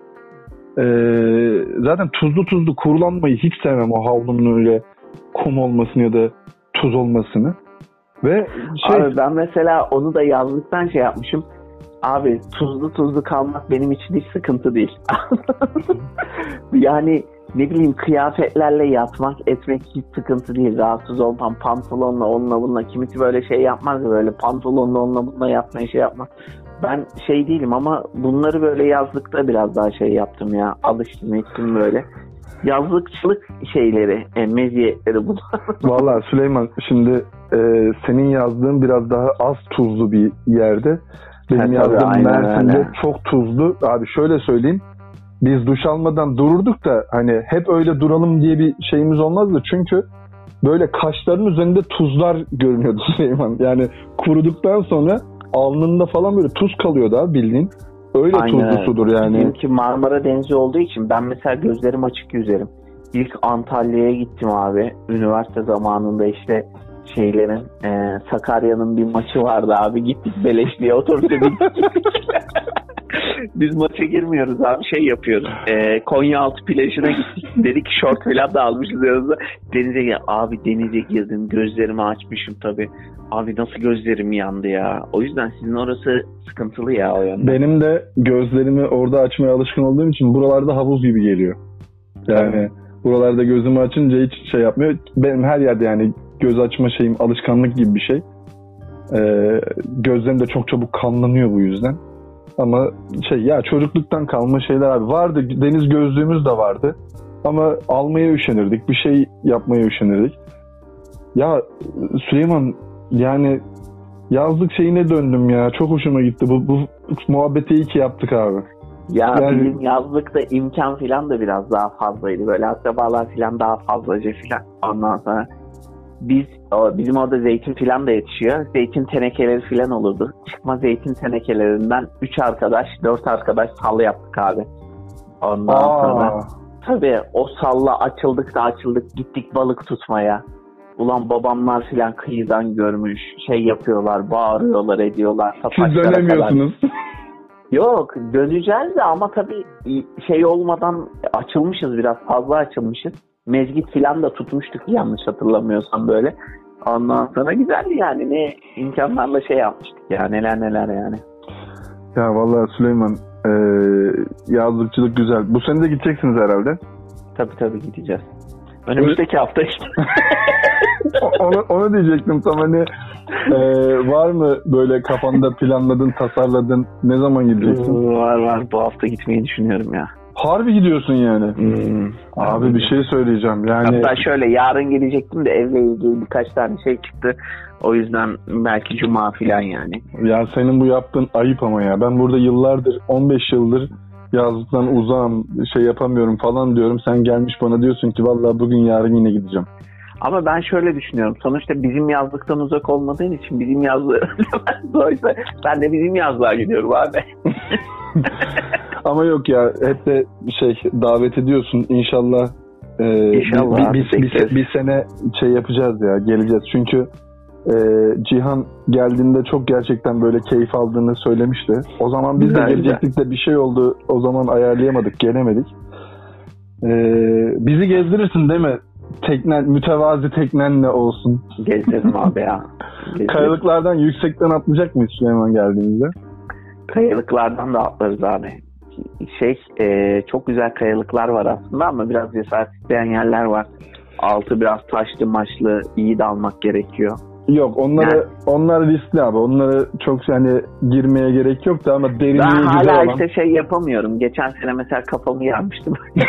Ee, zaten tuzlu tuzlu kurulanmayı hiç sevmem o havlunun öyle kum olmasını ya da tuz olmasını. Ve şey Abi ben mesela onu da yazlıktan şey yapmışım. Abi tuzlu tuzlu kalmak benim için hiç sıkıntı değil. yani ne bileyim kıyafetlerle yatmak etmek hiç sıkıntı değil. Rahatsız olmam pantolonla onunla bununla. Kimisi böyle şey yapmaz ya böyle pantolonla onunla bununla yatmaya şey yapmaz. Ben şey değilim ama bunları böyle yazlıkta biraz daha şey yaptım ya. Alıştım ettim böyle. Yazlıkçılık şeyleri, e, meziyetleri bunlar. Valla Süleyman şimdi e, senin yazdığın biraz daha az tuzlu bir yerde. Benim Ha, tabii, yazdığım aynen Mersin'de öyle. çok tuzlu. Abi şöyle söyleyeyim. Biz duş almadan dururduk da hani hep öyle duralım diye bir şeyimiz olmazdı. Çünkü böyle kaşların üzerinde tuzlar görünüyordu Süleyman. Yani kuruduktan sonra alnında falan böyle tuz kalıyordu abi bildiğin. Öyle Aynen. tuzlu sudur yani. Bizimki Marmara Denizi olduğu için ben mesela gözlerim açık yüzerim. İlk Antalya'ya gittim abi. Üniversite zamanında işte şeylerin e, Sakarya'nın bir maçı vardı abi gittik beleşliğe bindik. Biz maça girmiyoruz abi şey yapıyoruz. E, Konyaaltı plajına gittik. Dedik şort falan da almışız yanımıza. Denize gel. Abi denize girdim. Gözlerimi açmışım tabii. Abi nasıl gözlerim yandı ya. O yüzden sizin orası sıkıntılı ya o yönden. Benim de gözlerimi orada açmaya alışkın olduğum için buralarda havuz gibi geliyor. Yani buralarda gözümü açınca hiç şey yapmıyor. Benim her yerde yani göz açma şeyim alışkanlık gibi bir şey. Ee, gözlerim de çok çabuk kanlanıyor bu yüzden. Ama şey ya çocukluktan kalma şeyler abi vardı. Deniz gözlüğümüz de vardı. Ama almaya üşenirdik. Bir şey yapmaya üşenirdik. Ya Süleyman yani yazlık şeyine döndüm ya. Çok hoşuma gitti. Bu, bu muhabbeti iyi ki yaptık abi. Ya Yani- bizim yazlıkta imkan filan da biraz daha fazlaydı. Böyle akrabalar filan daha fazlaca filan. Ondan sonra biz o, bizim orada zeytin filan da yetişiyor. Zeytin tenekeleri filan olurdu. Çıkma zeytin tenekelerinden 3 arkadaş, 4 arkadaş sallı yaptık abi. Ondan sonra Aa, tabii o salla açıldık da açıldık gittik balık tutmaya. Ulan babamlar filan kıyıdan görmüş. Şey yapıyorlar, bağırıyorlar, ediyorlar. siz dönemiyorsunuz. Yok döneceğiz de ama tabii şey olmadan açılmışız biraz fazla açılmışız. Mezgit filan da tutmuştuk yanlış hatırlamıyorsam böyle. Ondan sonra güzeldi yani ne imkanlarla şey yapmıştık ya neler neler yani. Ya vallahi Süleyman e, yazlıkçılık güzel. Bu sene de gideceksiniz herhalde. Tabii tabii gideceğiz. Önümüzdeki hafta işte. Onu, onu diyecektim tam hani e, var mı böyle kafanda planladın, tasarladın ne zaman gideceksin? var var bu hafta gitmeyi düşünüyorum ya. Harbi gidiyorsun yani. Hmm. Abi bir şey söyleyeceğim yani. Hatta şöyle yarın gelecektim de evle ilgili birkaç tane şey çıktı. O yüzden belki cuma filan yani. Ya senin bu yaptığın ayıp ama ya. Ben burada yıllardır 15 yıldır yazlıktan uzağım şey yapamıyorum falan diyorum. Sen gelmiş bana diyorsun ki vallahi bugün yarın yine gideceğim. Ama ben şöyle düşünüyorum. Sonuçta bizim yazlıktan uzak olmadığın için bizim yazlığı oysa ben de bizim yazlığa gidiyorum abi. Ama yok ya hep de şey davet ediyorsun inşallah. e, İnşallah bir, bir, bir, bir sene şey yapacağız ya geleceğiz. Çünkü e, Cihan geldiğinde çok gerçekten böyle keyif aldığını söylemişti. O zaman biz Güzel, de gelecektik de bir şey oldu. O zaman ayarlayamadık, gelemedik. E, bizi gezdirirsin değil mi? Teknen, mütevazi teknenle olsun. Gezerim abi ya. Gezerim. Kayalıklardan yüksekten atlayacak mıyız Süleyman geldiğimizde? Kayalıklardan da atlarız abi. Şey e, çok güzel kayalıklar var aslında ama biraz cesaret isteyen yerler var. Altı biraz taşlı maçlı iyi dalmak gerekiyor. Yok onları Yani- onlar riskli abi. Onları çok yani girmeye gerek yoktu ama derinliği Ben güzel hala olan. işte şey yapamıyorum. Geçen sene mesela kafamı yarmıştım.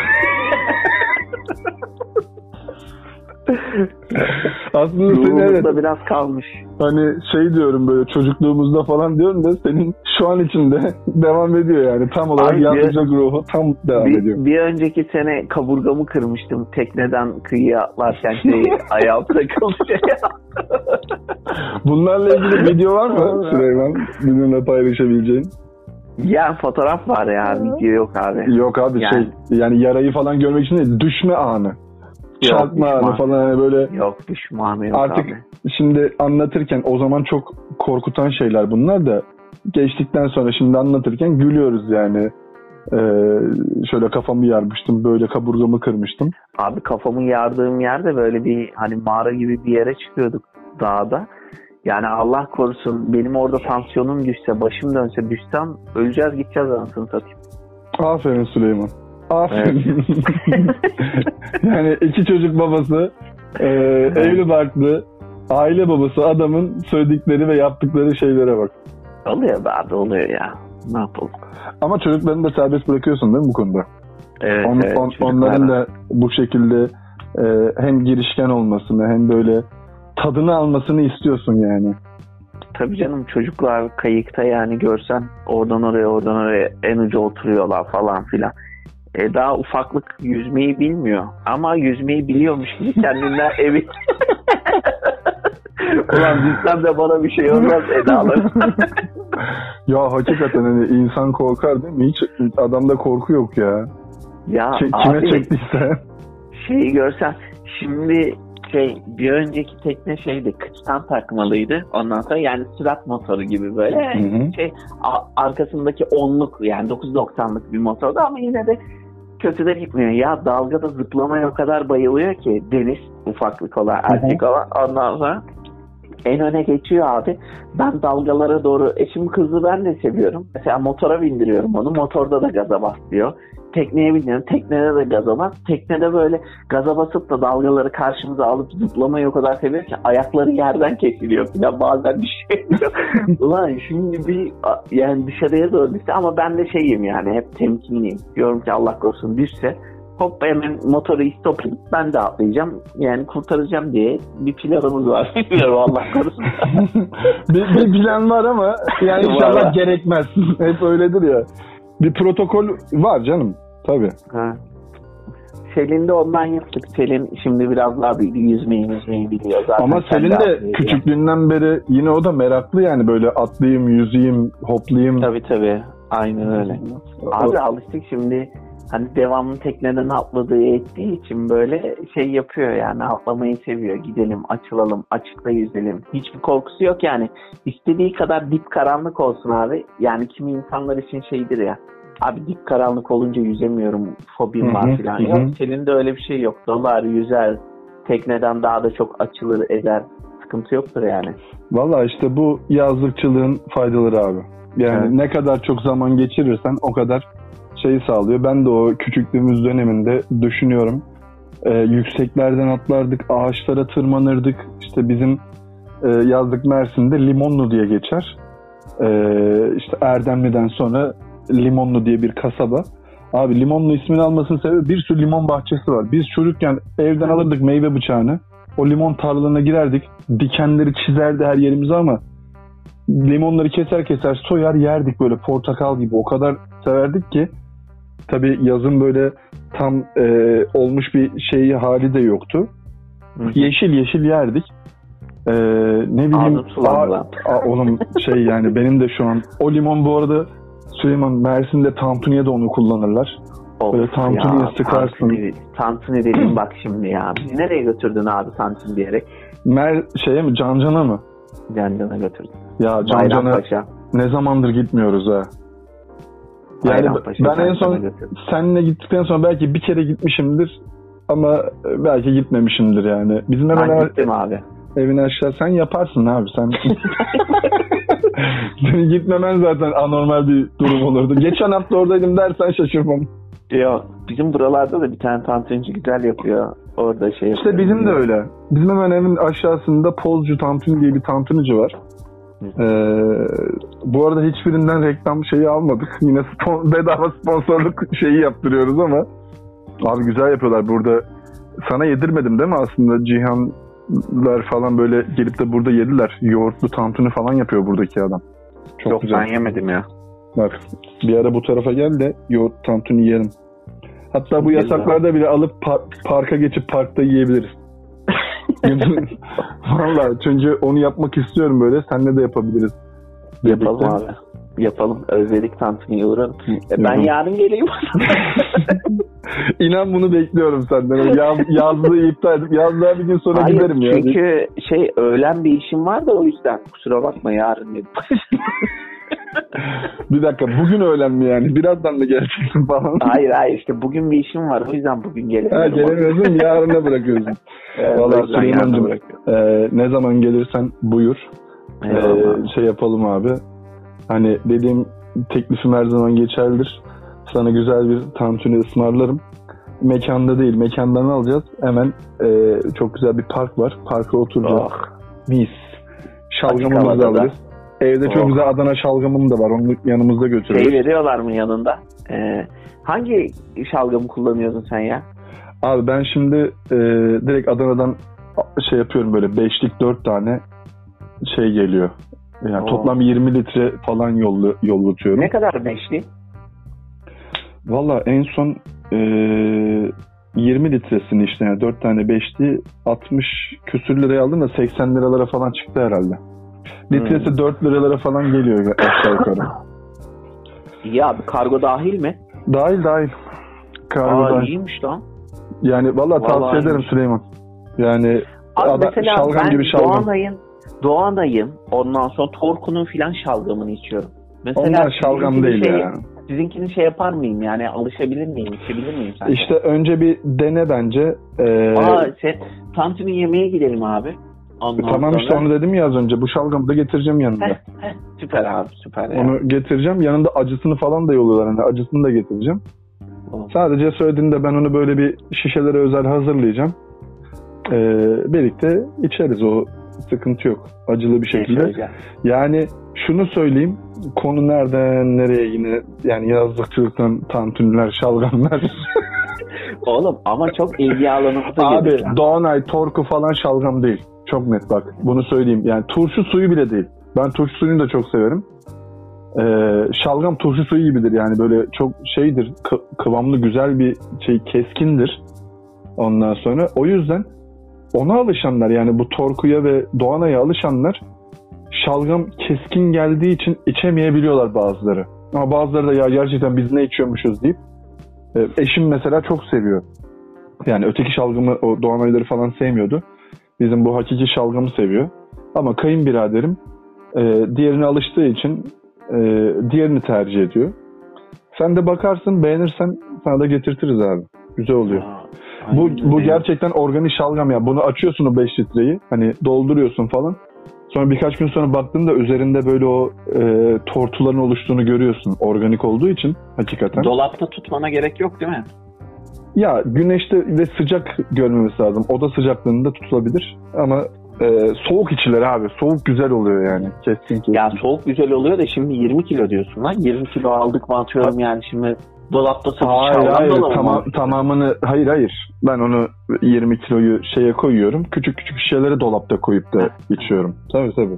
Aslında senin evet biraz kalmış. hani şey diyorum böyle çocukluğumuzda falan diyorum da senin şu an içinde devam ediyor yani. Tam olarak Abi, yazılacak ruhu tam devam ediyor. Bir, bir önceki sene kaburgamı kırmıştım tekneden kıyıya atlarken şey ayağım takıldı. Bunlarla ilgili video var mı Süleyman? Bizimle paylaşabileceğin. yani fotoğraf var ya video yok abi. Yok abi Yani- şey yani yarayı falan görmek için değil düşme anı. Çarpma anı falan hani böyle Yok düşmanı yok Artık abi. şimdi anlatırken o zaman çok korkutan şeyler bunlar da geçtikten sonra şimdi anlatırken gülüyoruz yani. Ee, şöyle kafamı yarmıştım, böyle kaburgamı kırmıştım. Abi kafamı yardığım yerde böyle bir hani mağara gibi bir yere çıkıyorduk dağda. Yani Allah korusun benim orada tansiyonum düşse, başım dönse, düşsem öleceğiz gideceğiz anasını satayım. Aferin Süleyman. Aferin. yani iki çocuk babası, e, evli barklı, aile babası adamın söyledikleri ve yaptıkları şeylere bak. Oluyor be abi oluyor ya. Ne yapalım? Ama çocuklarını da serbest bırakıyorsun değil mi bu konuda? Evet, On- evet, on- onların da bu şekilde e, hem girişken olmasını hem böyle tadını almasını istiyorsun yani. Tabii canım çocuklar kayıkta yani görsen oradan oraya oradan oraya en uca oturuyorlar falan filan. E, daha ufaklık yüzmeyi bilmiyor. Ama yüzmeyi biliyormuş gibi kendinden evi. Ulan bilsem de bana bir şey olmaz Eda'lar. ya hakikaten hani insan korkar değil mi? Hiç adamda korku yok ya. ya Ki- kime abi çektiyse. şeyi görsen şimdi şey bir önceki tekne şeydi kıçtan takmalıydı. Ondan sonra yani sürat motoru gibi böyle Hı hı. şey a- arkasındaki onluk yani 990'lık bir motordu ama yine de kötü de gitmiyor. Ya dalgada zıplamaya o kadar bayılıyor ki deniz ufaklık olan erkek olan ondan sonra en öne geçiyor abi. Ben dalgalara doğru eşim kızı ben de seviyorum. Mesela motora bindiriyorum onu. Motorda da gaza bas diyor. Tekneye biniyorum. Teknede de gaza bas. Teknede böyle gaza basıp da dalgaları karşımıza alıp zıplamayı o kadar seviyor ki ayakları yerden kesiliyor falan bazen bir şey diyor. Ulan şimdi bir yani dışarıya doğru düşse ama ben de şeyim yani hep temkinliyim. Diyorum ki Allah korusun düşse hop hemen motoru istop edip ben de atlayacağım. Yani kurtaracağım diye bir planımız var. Bilmiyorum Allah korusun. bir, bir plan var ama yani inşallah gerekmez. Hep öyledir ya. Bir protokol var canım. Tabii. Ha. Selin'de ondan yaptık. Selin şimdi biraz daha büyüdü. Yüzmeyi yüzmeyi biliyor. Zaten Ama Selin de küçüklüğünden beri yine o da meraklı yani böyle atlayayım, yüzeyim, hoplayayım. Tabii tabii. Aynen öyle. O- Abi alıştık şimdi hani devamlı tekneden atladığı ettiği için böyle şey yapıyor yani atlamayı seviyor. Gidelim açılalım açıkta yüzelim. Hiçbir korkusu yok yani. İstediği kadar dip karanlık olsun abi. Yani kimi insanlar için şeydir ya. Abi dip karanlık olunca yüzemiyorum fobim var falan. Yok senin de öyle bir şey yok. Dolar yüzer tekneden daha da çok açılır eder. Sıkıntı yoktur yani. Valla işte bu yazlıkçılığın faydaları abi. Yani Evet. ne kadar çok zaman geçirirsen o kadar şeyi sağlıyor. Ben de o küçüklüğümüz döneminde düşünüyorum. Ee, yükseklerden atlardık, ağaçlara tırmanırdık. İşte bizim e, yazlık Mersin'de Limonlu diye geçer. Ee, işte Erdemli'den sonra Limonlu diye bir kasaba. Abi Limonlu ismini almasının sebebi bir sürü limon bahçesi var. Biz çocukken evden alırdık meyve bıçağını. O limon tarlalarına girerdik. Dikenleri çizerdi her yerimize ama limonları keser keser soyar yerdik böyle portakal gibi. O kadar severdik ki tabi yazın böyle tam e, olmuş bir şeyi hali de yoktu. Yeşil yeşil yerdik. E, ne bileyim. Aa, aa, oğlum şey yani benim de şu an o limon bu arada Süleyman Mersin'de tantuniye de onu kullanırlar. Of Böyle tantuniye ya, sıkarsın. Tantuni, tantuni dedim bak şimdi ya. Bizi nereye götürdün abi tantuni diyerek? Mer şeye mi Cancan'a mı? Cancan'a götürdün. Ya Cancan'a ne zamandır gitmiyoruz ha. Yani ben en son seninle gittikten sonra belki bir kere gitmişimdir ama belki gitmemişimdir yani. Bizim hemen Ben gittim abi. evin aşağı sen yaparsın abi sen. Senin gitmemen zaten anormal bir durum olurdu. Geçen hafta oradaydım dersen şaşırmam. Yok. Bizim buralarda da bir tane tantunici güzel yapıyor. Orada şey İşte bizim de öyle. Bizim hemen evin aşağısında Pozcu Tantuni diye bir tantunici var. Ee, bu arada hiçbirinden reklam şeyi almadık. Yine spon- bedava sponsorluk şeyi yaptırıyoruz ama abi güzel yapıyorlar burada. Sana yedirmedim değil mi aslında Cihanlar falan böyle gelip de burada yediler. Yoğurtlu tantuni falan yapıyor buradaki adam. Çok Yok güzel. ben yemedim ya. Bak bir ara bu tarafa gel de yoğurt tantuni yiyelim. Hatta bu yasaklarda bile alıp par- parka geçip parkta yiyebiliriz. Valla çünkü onu yapmak istiyorum böyle. Seninle de yapabiliriz. Yapalım Birlikte. abi. Yapalım. Özledik tantuniyi uğrarım. E, ben yarın geleyim. İnan bunu bekliyorum senden. O Yaz, yazlığı iptal edip yazlığa bir gün sonra Hayır giderim ya. çünkü şey öğlen bir işim var da o yüzden. Kusura bakma yarın dedim. Bir dakika bugün öğlen mi yani? Birazdan mı geleceksin falan? hayır hayır işte bugün bir işim var o yüzden bugün gelemiyorum. Ha, gelemiyorsun yarına bırakıyorsun. Evet, o Valla yüzden yarına Süleyman'cığım e, ne zaman gelirsen buyur. Eyvallah. Ee, şey yapalım abi. Hani dediğim teklifim her zaman geçerlidir. Sana güzel bir tantuni ısmarlarım. Mekanda değil, mekandan alacağız. Hemen e, çok güzel bir park var. Parka oturacağız. Oh. Mis. Şalgamımızı alırız. Evde çok Oh. güzel Adana şalgamım da var. Onu yanımızda götürürüz. Şey veriyorlar mı yanında? Ee, hangi şalgamı kullanıyorsun sen ya? Abi ben şimdi e, direkt Adana'dan şey yapıyorum böyle beşlik dört tane şey geliyor. Yani Oo. toplam 20 litre falan yollu, yollatıyorum. Ne kadar beşli? Valla en son e, 20 litresini işte yani 4 tane 5'li 60 küsür liraya aldım da 80 liralara falan çıktı herhalde. Litresi 4 liralara falan geliyor aşağı yukarı. İyi abi kargo dahil mi? Dahil dahil. Kargo Aa dahil. iyiymiş lan. Yani valla Vallahi tavsiye ederim. Süleyman. Yani Abi Ada- mesela şalgam ben gibi şalgam. Doğanay'ın Doğanay'ın ondan sonra Torku'nun filan şalgamını içiyorum. Mesela Onlar şalgam değil şey, ya. Sizinkini şey yapar mıyım yani alışabilir miyim, içebilir miyim sence? İşte önce bir dene bence. Ee, Aa sen tantuni yemeğe gidelim abi. Ondan tamam sonra... işte onu dedim ya az önce. Bu şalgamı da getireceğim yanında. Heh, heh, süper abi süper ya. Onu getireceğim. Yanında acısını falan da yolluyorlar. Hani acısını da getireceğim. Tamam. Sadece söylediğinde ben onu böyle bir şişelere özel hazırlayacağım. Ee, birlikte içeriz o sıkıntı yok. Acılı bir şekilde. Yani şunu söyleyeyim. Konu nereden nereye yine yani yazlıkçılıktan tantuniler, şalgamlar. Oğlum ama çok ilgi alanımıza Abi. Doğanay, Torku falan şalgam değil. Çok net bak. Bunu söyleyeyim. Yani turşu suyu bile değil. Ben turşu suyunu da çok severim. Ee, şalgam turşu suyu gibidir. Yani böyle çok şeydir. kı- kıvamlı güzel bir şey keskindir. Ondan sonra o yüzden ona alışanlar yani bu Torku'ya ve Doğanay'a alışanlar şalgam keskin geldiği için içemeyebiliyorlar bazıları. Ama bazıları da ya gerçekten biz ne içiyormuşuz deyip e, eşim mesela çok seviyor. Yani öteki şalgamı o Doğanayları falan sevmiyordu. Bizim bu hakiki şalgamı seviyor. Ama kayınbiraderim e, diğerine alıştığı için e, diğerini tercih ediyor. Sen de bakarsın beğenirsen sana da getirtiriz abi. Güzel oluyor. Aa, Bu, bu gerçekten organik şalgam ya. Bunu açıyorsun o 5 litreyi. Hani dolduruyorsun falan. Sonra birkaç gün sonra baktığında üzerinde böyle o e, tortuların oluştuğunu görüyorsun. Organik olduğu için hakikaten. Dolapta tutmana gerek yok değil mi? Ya güneşte ve sıcak görmemesi lazım. Oda sıcaklığında tutulabilir. Ama e, soğuk içilir abi. Soğuk güzel oluyor yani. Keskin keskin. Ya soğuk güzel oluyor da şimdi 20 kilo diyorsun lan. 20 kilo aldık mı atıyorum yani şimdi dolapta satıp Hayır tamam, tamamını hayır hayır ben onu 20 kiloyu şeye koyuyorum küçük küçük şişeleri dolapta koyup da içiyorum tabii tabii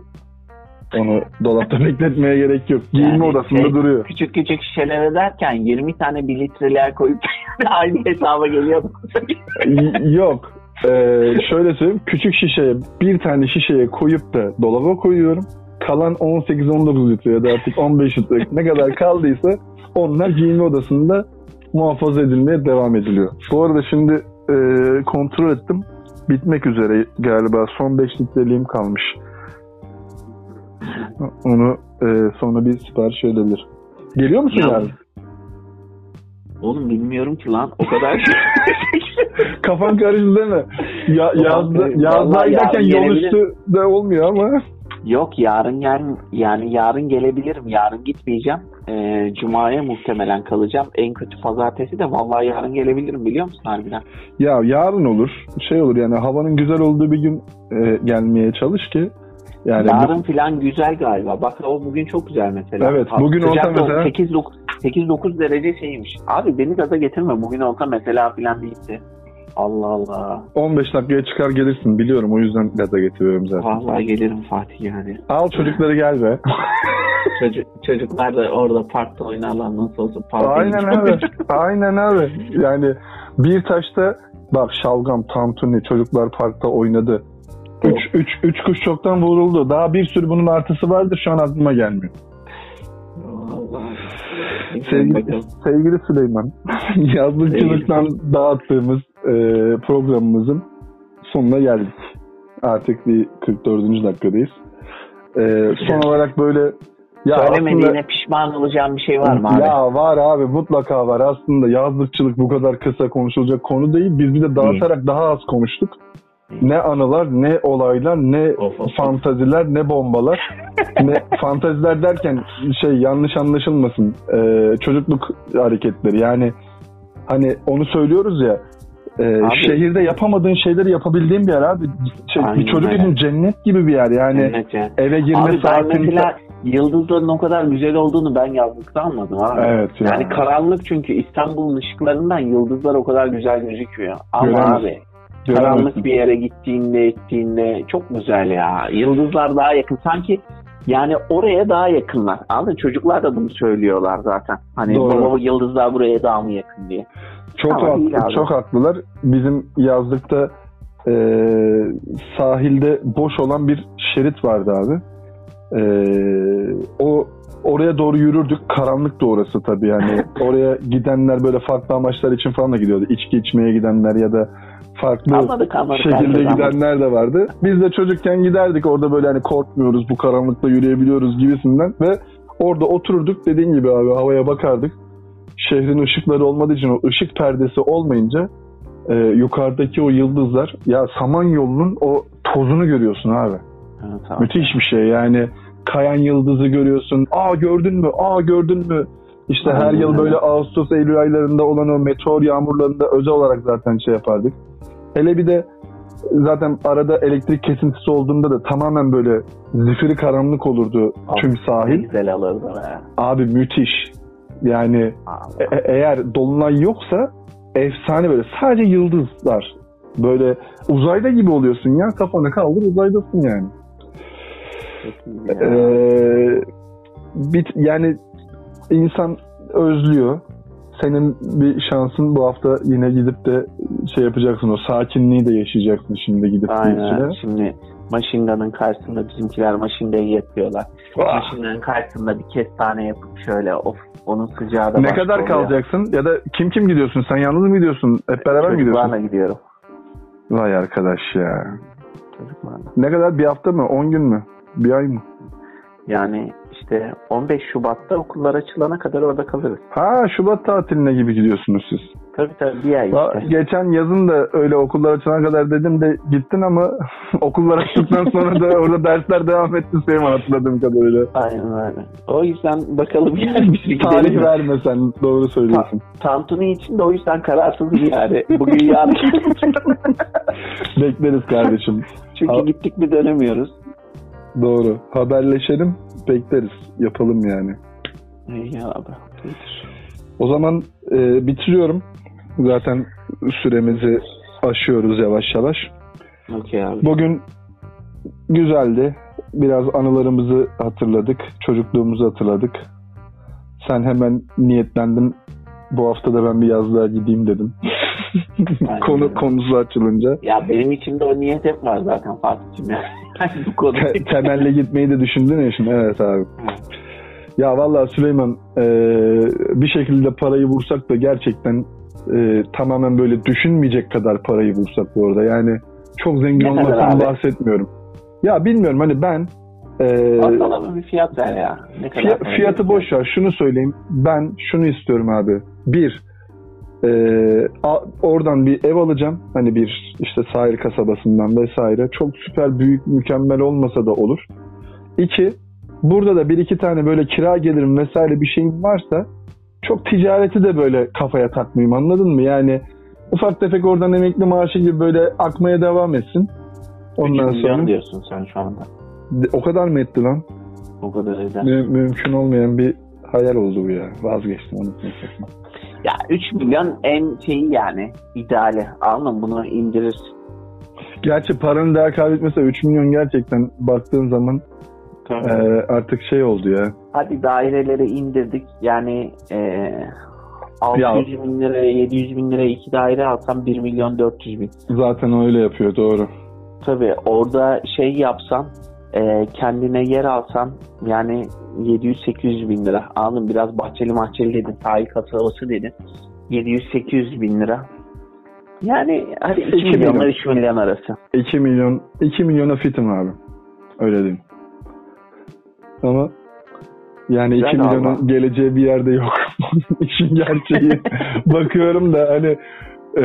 onu dolapta bekletmeye gerek yok giyinme Yani odasında şey- duruyor Küçük küçük şişelere derken 20 tane 1 litreler koyup aynı hesaba geliyor. Yok Ee, şöyle söyleyeyim küçük şişeye bir tane şişeye koyup da dolaba koyuyorum kalan 18-19 litre ya da artık 15 litre ne kadar kaldıysa onlar giyinme odasında muhafaza edilmeye devam ediliyor. Bu arada şimdi e, kontrol ettim. Bitmek üzere galiba. Son 5 litreliğim kalmış. Onu e, sonra bir sipariş edebilir. Geliyor musun Ya- yarın? Oğlum bilmiyorum ki lan o kadar Kafan karıştı değil mi? Ya, yazda, yazda giderken yarın yol üstü de olmuyor ama. Yok yarın gel yani yarın gelebilirim. Yarın gitmeyeceğim. Ee, Cuma'ya muhtemelen kalacağım. En kötü pazartesi de vallahi yarın gelebilirim biliyor musun harbiden? Ya yarın olur. Şey olur yani havanın güzel olduğu bir gün e, gelmeye çalış ki. Yani bu- yarın filan güzel galiba. Bak o bugün çok güzel mesela. Evet, bugün olsa mesela- 8-9 8-9 derece şeymiş. Abi beni gaza getirme. Bugün olsa mesela filan değildi. Allah Allah. 15 dakikaya çıkar gelirsin biliyorum o yüzden gaza getiriyorum zaten. Vallahi gelirim Fatih yani. Al çocukları gel be. Çocuk, çocuklar da orada parkta oynarlar nasıl olsa parka Aynen abi. Aynen abi. Yani bir taşta bak şalgam, tantuni çocuklar parkta oynadı. Üç, üç, üç kuş çoktan vuruldu. Daha bir sürü bunun artısı vardır şu an aklıma gelmiyor. Sevgili, sevgili Süleyman, yazlıkçılıktan dağıttığımız e, programımızın sonuna geldik. Artık bir 44. dakikadayız. E, son olarak böyle ya Söylemediğine aslında- pişman olacağım bir şey var mı abi? Ya var abi mutlaka var. Aslında yazlıkçılık bu kadar kısa konuşulacak konu değil. Biz bir de dağıtarak daha az konuştuk. Ne anılar, ne olaylar, ne Of, of. fantaziler, ne bombalar. ne fantaziler derken şey yanlış anlaşılmasın. Ee, çocukluk hareketleri. Yani hani onu söylüyoruz ya. e, Abi- şehirde yapamadığın şeyleri yapabildiğin bir yer abi. Şey, bir çocuk için cennet gibi bir yer. Yani Evet ya. eve girme Abi ben saatin... mesela yıldızların o kadar güzel olduğunu ben yazlıkta anladım abi. Evet ya. Yani karanlık çünkü İstanbul'un ışıklarından yıldızlar o kadar güzel gözüküyor. Ama Göremezsin. abi karanlık bir yere gittiğinde ettiğinde çok güzel ya. Yıldızlar daha yakın. Sanki yani oraya daha yakınlar. Anladın? Çocuklar da bunu söylüyorlar zaten. Hani Doğru. baba yıldızlar buraya daha mı yakın diye. Çok Ama haklı, çok haklılar. Bizim yazlıkta e, sahilde boş olan bir şerit vardı abi. E, o oraya doğru yürürdük. Karanlık da orası tabii yani. oraya gidenler böyle farklı amaçlar için falan da gidiyordu. İçki içmeye gidenler ya da farklı Anladık anladık. şekilde gidenler de vardı. Biz de çocukken giderdik orada böyle hani korkmuyoruz bu karanlıkta yürüyebiliyoruz gibisinden ve orada otururduk dediğin gibi abi havaya bakardık. Şehrin ışıkları olmadığı için o ışık perdesi olmayınca e, yukarıdaki o yıldızlar ya Samanyolu'nun o tozunu görüyorsun abi. Evet, abi. Müthiş bir şey yani kayan yıldızı görüyorsun. Aa gördün mü? Aa gördün mü? İşte her yıl öyle. böyle Ağustos, Eylül aylarında olan o meteor yağmurlarında özel olarak zaten şey yapardık. Hele bir de zaten arada elektrik kesintisi olduğunda da tamamen böyle zifiri karanlık olurdu tüm Ne sahil. güzel alırdı be. Abi müthiş. Yani Abi. e- e- eğer dolunay yoksa efsane böyle sadece yıldızlar. Böyle uzayda gibi oluyorsun ya kafanı kaldır uzaydasın yani. Ee, bit, yani insan özlüyor. Senin bir şansın bu hafta yine gidip de şey yapacaksın o sakinliği de yaşayacaksın şimdi gidip Aynen. Şimdi Machine Gun'ın karşısında bizimkiler Machine Gun'ı yapıyorlar. Ah! Machine Gun'ın karşısında bir kestane yapıp şöyle of onun sıcağı da Ne kadar oluyor. kalacaksın ya da kim kim gidiyorsun? Sen yalnız mı gidiyorsun? Hep beraber mi gidiyorsun? Çocuklarla gidiyorum. Vay arkadaş ya. Çocuklarla. Ne kadar? Bir hafta mı? 10 gün mü? Bir ay mı? Yani işte 15 Şubat'ta okullar açılana kadar orada kalırız. Ha Şubat tatiline gibi gidiyorsunuz siz. Tabii tabii bir ay işte. geçen yazın da öyle okullar açana kadar dedim de gittin ama okullar açtıktan sonra da orada dersler devam etti Süleyman hatırladığım kadarıyla. Aynen öyle. O yüzden bakalım yani bir gidelim Tarih verme sen doğru söylüyorsun. Tantuni için de o yüzden kararsızım yani. Bugün yarın. Bekleriz kardeşim. Çünkü Ha- gittik mi dönemiyoruz. Doğru. Haberleşelim. Bekleriz. Yapalım yani. İyi abi. iyidir. O zaman e, bitiriyorum. Zaten süremizi aşıyoruz yavaş yavaş. Okey abi. Bugün güzeldi. Biraz anılarımızı hatırladık. Çocukluğumuzu hatırladık. Sen hemen niyetlendin. Bu hafta da ben bir yazlığa gideyim dedim. Konu konusu açılınca. Ya benim içimde o niyet hep var zaten Fatih'cim ya. Yani bu konu. Te- temelle gitmeyi de düşündün ya şimdi. Evet abi. Ya vallahi Süleyman e, bir şekilde parayı vursak da gerçekten e, tamamen böyle düşünmeyecek kadar parayı vursak bu arada. Yani çok zengin Ne olmaktan bahsetmiyorum. Ya bilmiyorum hani ben e, Ortalama bir fiyat ver ya. Ne kadar fiyatı boş ver. Şunu söyleyeyim. Ben şunu istiyorum abi. Bir e, a- oradan bir ev alacağım. Hani bir işte sahil kasabasından vesaire. Çok süper büyük mükemmel olmasa da olur. İki burada da bir iki tane böyle kira gelirim vesaire bir şeyim varsa çok ticareti de böyle kafaya takmayayım anladın mı? Yani ufak tefek oradan emekli maaşı gibi böyle akmaya devam etsin. Ondan sonra diyorsun sen şu anda. o kadar mı etti lan? O kadar eder. Mü- mümkün olmayan bir hayal oldu bu ya. Vazgeçtim onu. Ya 3 milyon en şeyi yani ideali. Anladın? Bunu indirirsin. Gerçi paranın değer kaybetmesi 3 milyon gerçekten baktığın zaman e, artık şey oldu ya. Hadi daireleri indirdik. Yani e, 600 bin liraya 700 bin liraya iki daire alsam 1 milyon 400 bin. Zaten öyle yapıyor doğru. Tabii orada şey yapsan e, kendine yer alsan yani 700-800 bin lira. Anladın? Biraz bahçeli mahçeli dedin. Sahil kasabası dedin. 700-800 bin lira. Yani hadi 2 İki milyonla milyon. 3 milyon arası. 2 milyon 2 milyona fitim abi. Öyle diyeyim. Ama yani Güzel 2 milyonun geleceği bir yerde yok. İşin gerçeği. Bakıyorum da hani e,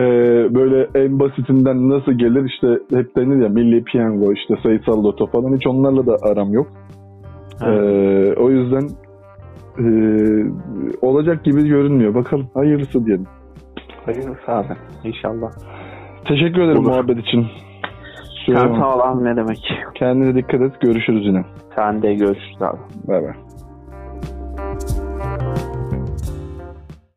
böyle en basitinden nasıl gelir işte hep denir ya milli piyango işte sayısal loto falan hiç onlarla da aram yok. Ee, o yüzden e, olacak gibi görünmüyor. Bakalım hayırlısı diyelim. Hayırlısı abi. İnşallah. Teşekkür ederim Olur. muhabbet için. Sen sağ ol abi ne demek. Kendine dikkat et. Görüşürüz yine. Sen de görüşürüz abi. Bay bay.